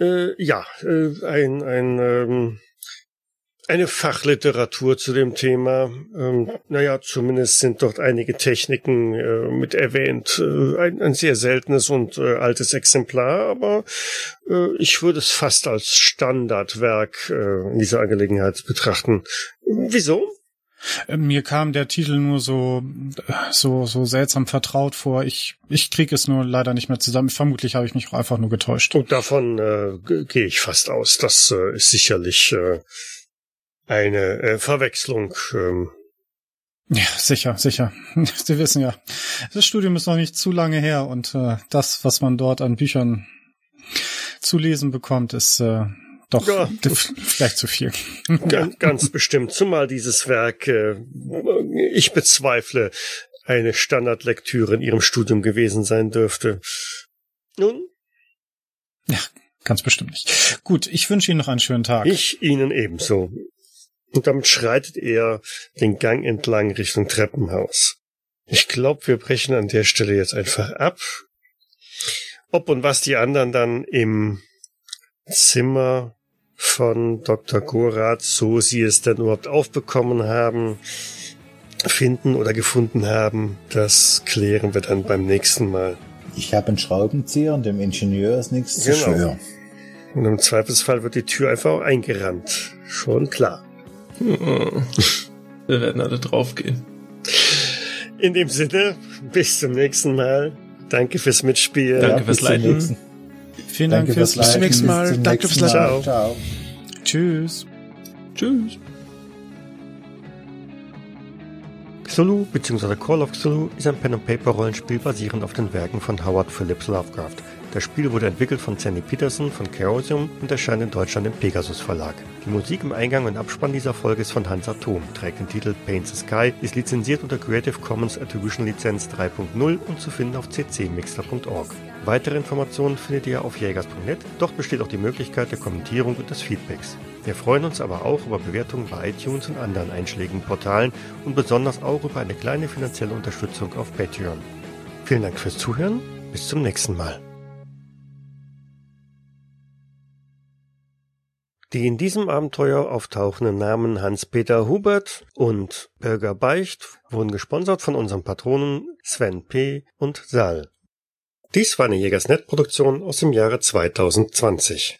S1: Äh, ja, äh, ein, ein, ähm, eine Fachliteratur zu dem Thema. Ähm, naja, zumindest sind dort einige Techniken äh, mit erwähnt. Äh, ein, ein sehr seltenes und äh, altes Exemplar, aber äh, ich würde es fast als Standardwerk äh, in dieser Angelegenheit betrachten. Wieso?
S4: Äh, mir kam der Titel nur so, so, so seltsam vertraut vor. Ich, ich kriege es nur leider nicht mehr zusammen. Vermutlich habe ich mich auch einfach nur getäuscht.
S1: Und davon äh, gehe ich fast aus. Das äh, ist sicherlich äh, eine äh, Verwechslung. Ähm.
S4: Ja, sicher, sicher. Sie wissen ja, das Studium ist noch nicht zu lange her und äh, das, was man dort an Büchern zu lesen bekommt, ist äh, doch ja. vielleicht zu viel.
S1: Ganz, ganz bestimmt. Zumal dieses Werk, äh, ich bezweifle, eine Standardlektüre in Ihrem Studium gewesen sein dürfte. Nun?
S4: Ja, ganz bestimmt nicht. Gut, ich wünsche Ihnen noch einen schönen Tag.
S1: Ich Ihnen ebenso. Und damit schreitet er den Gang entlang Richtung Treppenhaus. Ich glaube, wir brechen an der Stelle jetzt einfach ab. Ob und was die anderen dann im Zimmer von Dr. Gorath, so sie es denn überhaupt aufbekommen haben, finden oder gefunden haben, das klären wir dann beim nächsten Mal.
S2: Ich habe einen Schraubenzieher und dem Ingenieur ist nichts genau. zu schwören.
S1: Und im Zweifelsfall wird die Tür einfach auch eingerannt. Schon klar.
S3: Wir werden alle draufgehen.
S1: In dem Sinne, bis zum nächsten Mal. Danke fürs Mitspielen.
S3: Danke ja, fürs Leiten.
S4: Vielen Dank Danke fürs,
S5: Bis zum nächsten Mal. Danke fürs Leiten.
S4: Ciao. Ciao. Tschüss.
S3: Tschüss.
S1: Cthulhu bzw. Call of Cthulhu ist ein Pen-and-Paper-Rollenspiel basierend auf den Werken von Howard Phillips Lovecraft. Das Spiel wurde entwickelt von Sandy Peterson von Chaosium und erscheint in Deutschland im Pegasus Verlag. Die Musik im Eingang und Abspann dieser Folge ist von Hans Atom, trägt den Titel Paint the Sky, ist lizenziert unter Creative Commons Attribution Lizenz 3.0 und zu finden auf ccmixter.org. Weitere Informationen findet ihr auf jägers.net, dort besteht auch die Möglichkeit der Kommentierung und des Feedbacks. Wir freuen uns aber auch über Bewertungen bei iTunes und anderen einschlägigen Portalen und besonders auch über eine kleine finanzielle Unterstützung auf Patreon. Vielen Dank fürs Zuhören, bis zum nächsten Mal. Die in diesem Abenteuer auftauchenden Namen Hans-Peter Hubert und Bürger Beicht wurden gesponsert von unseren Patronen Sven P. und Sal. Dies war eine Jägersnet-Produktion aus dem Jahre 2020.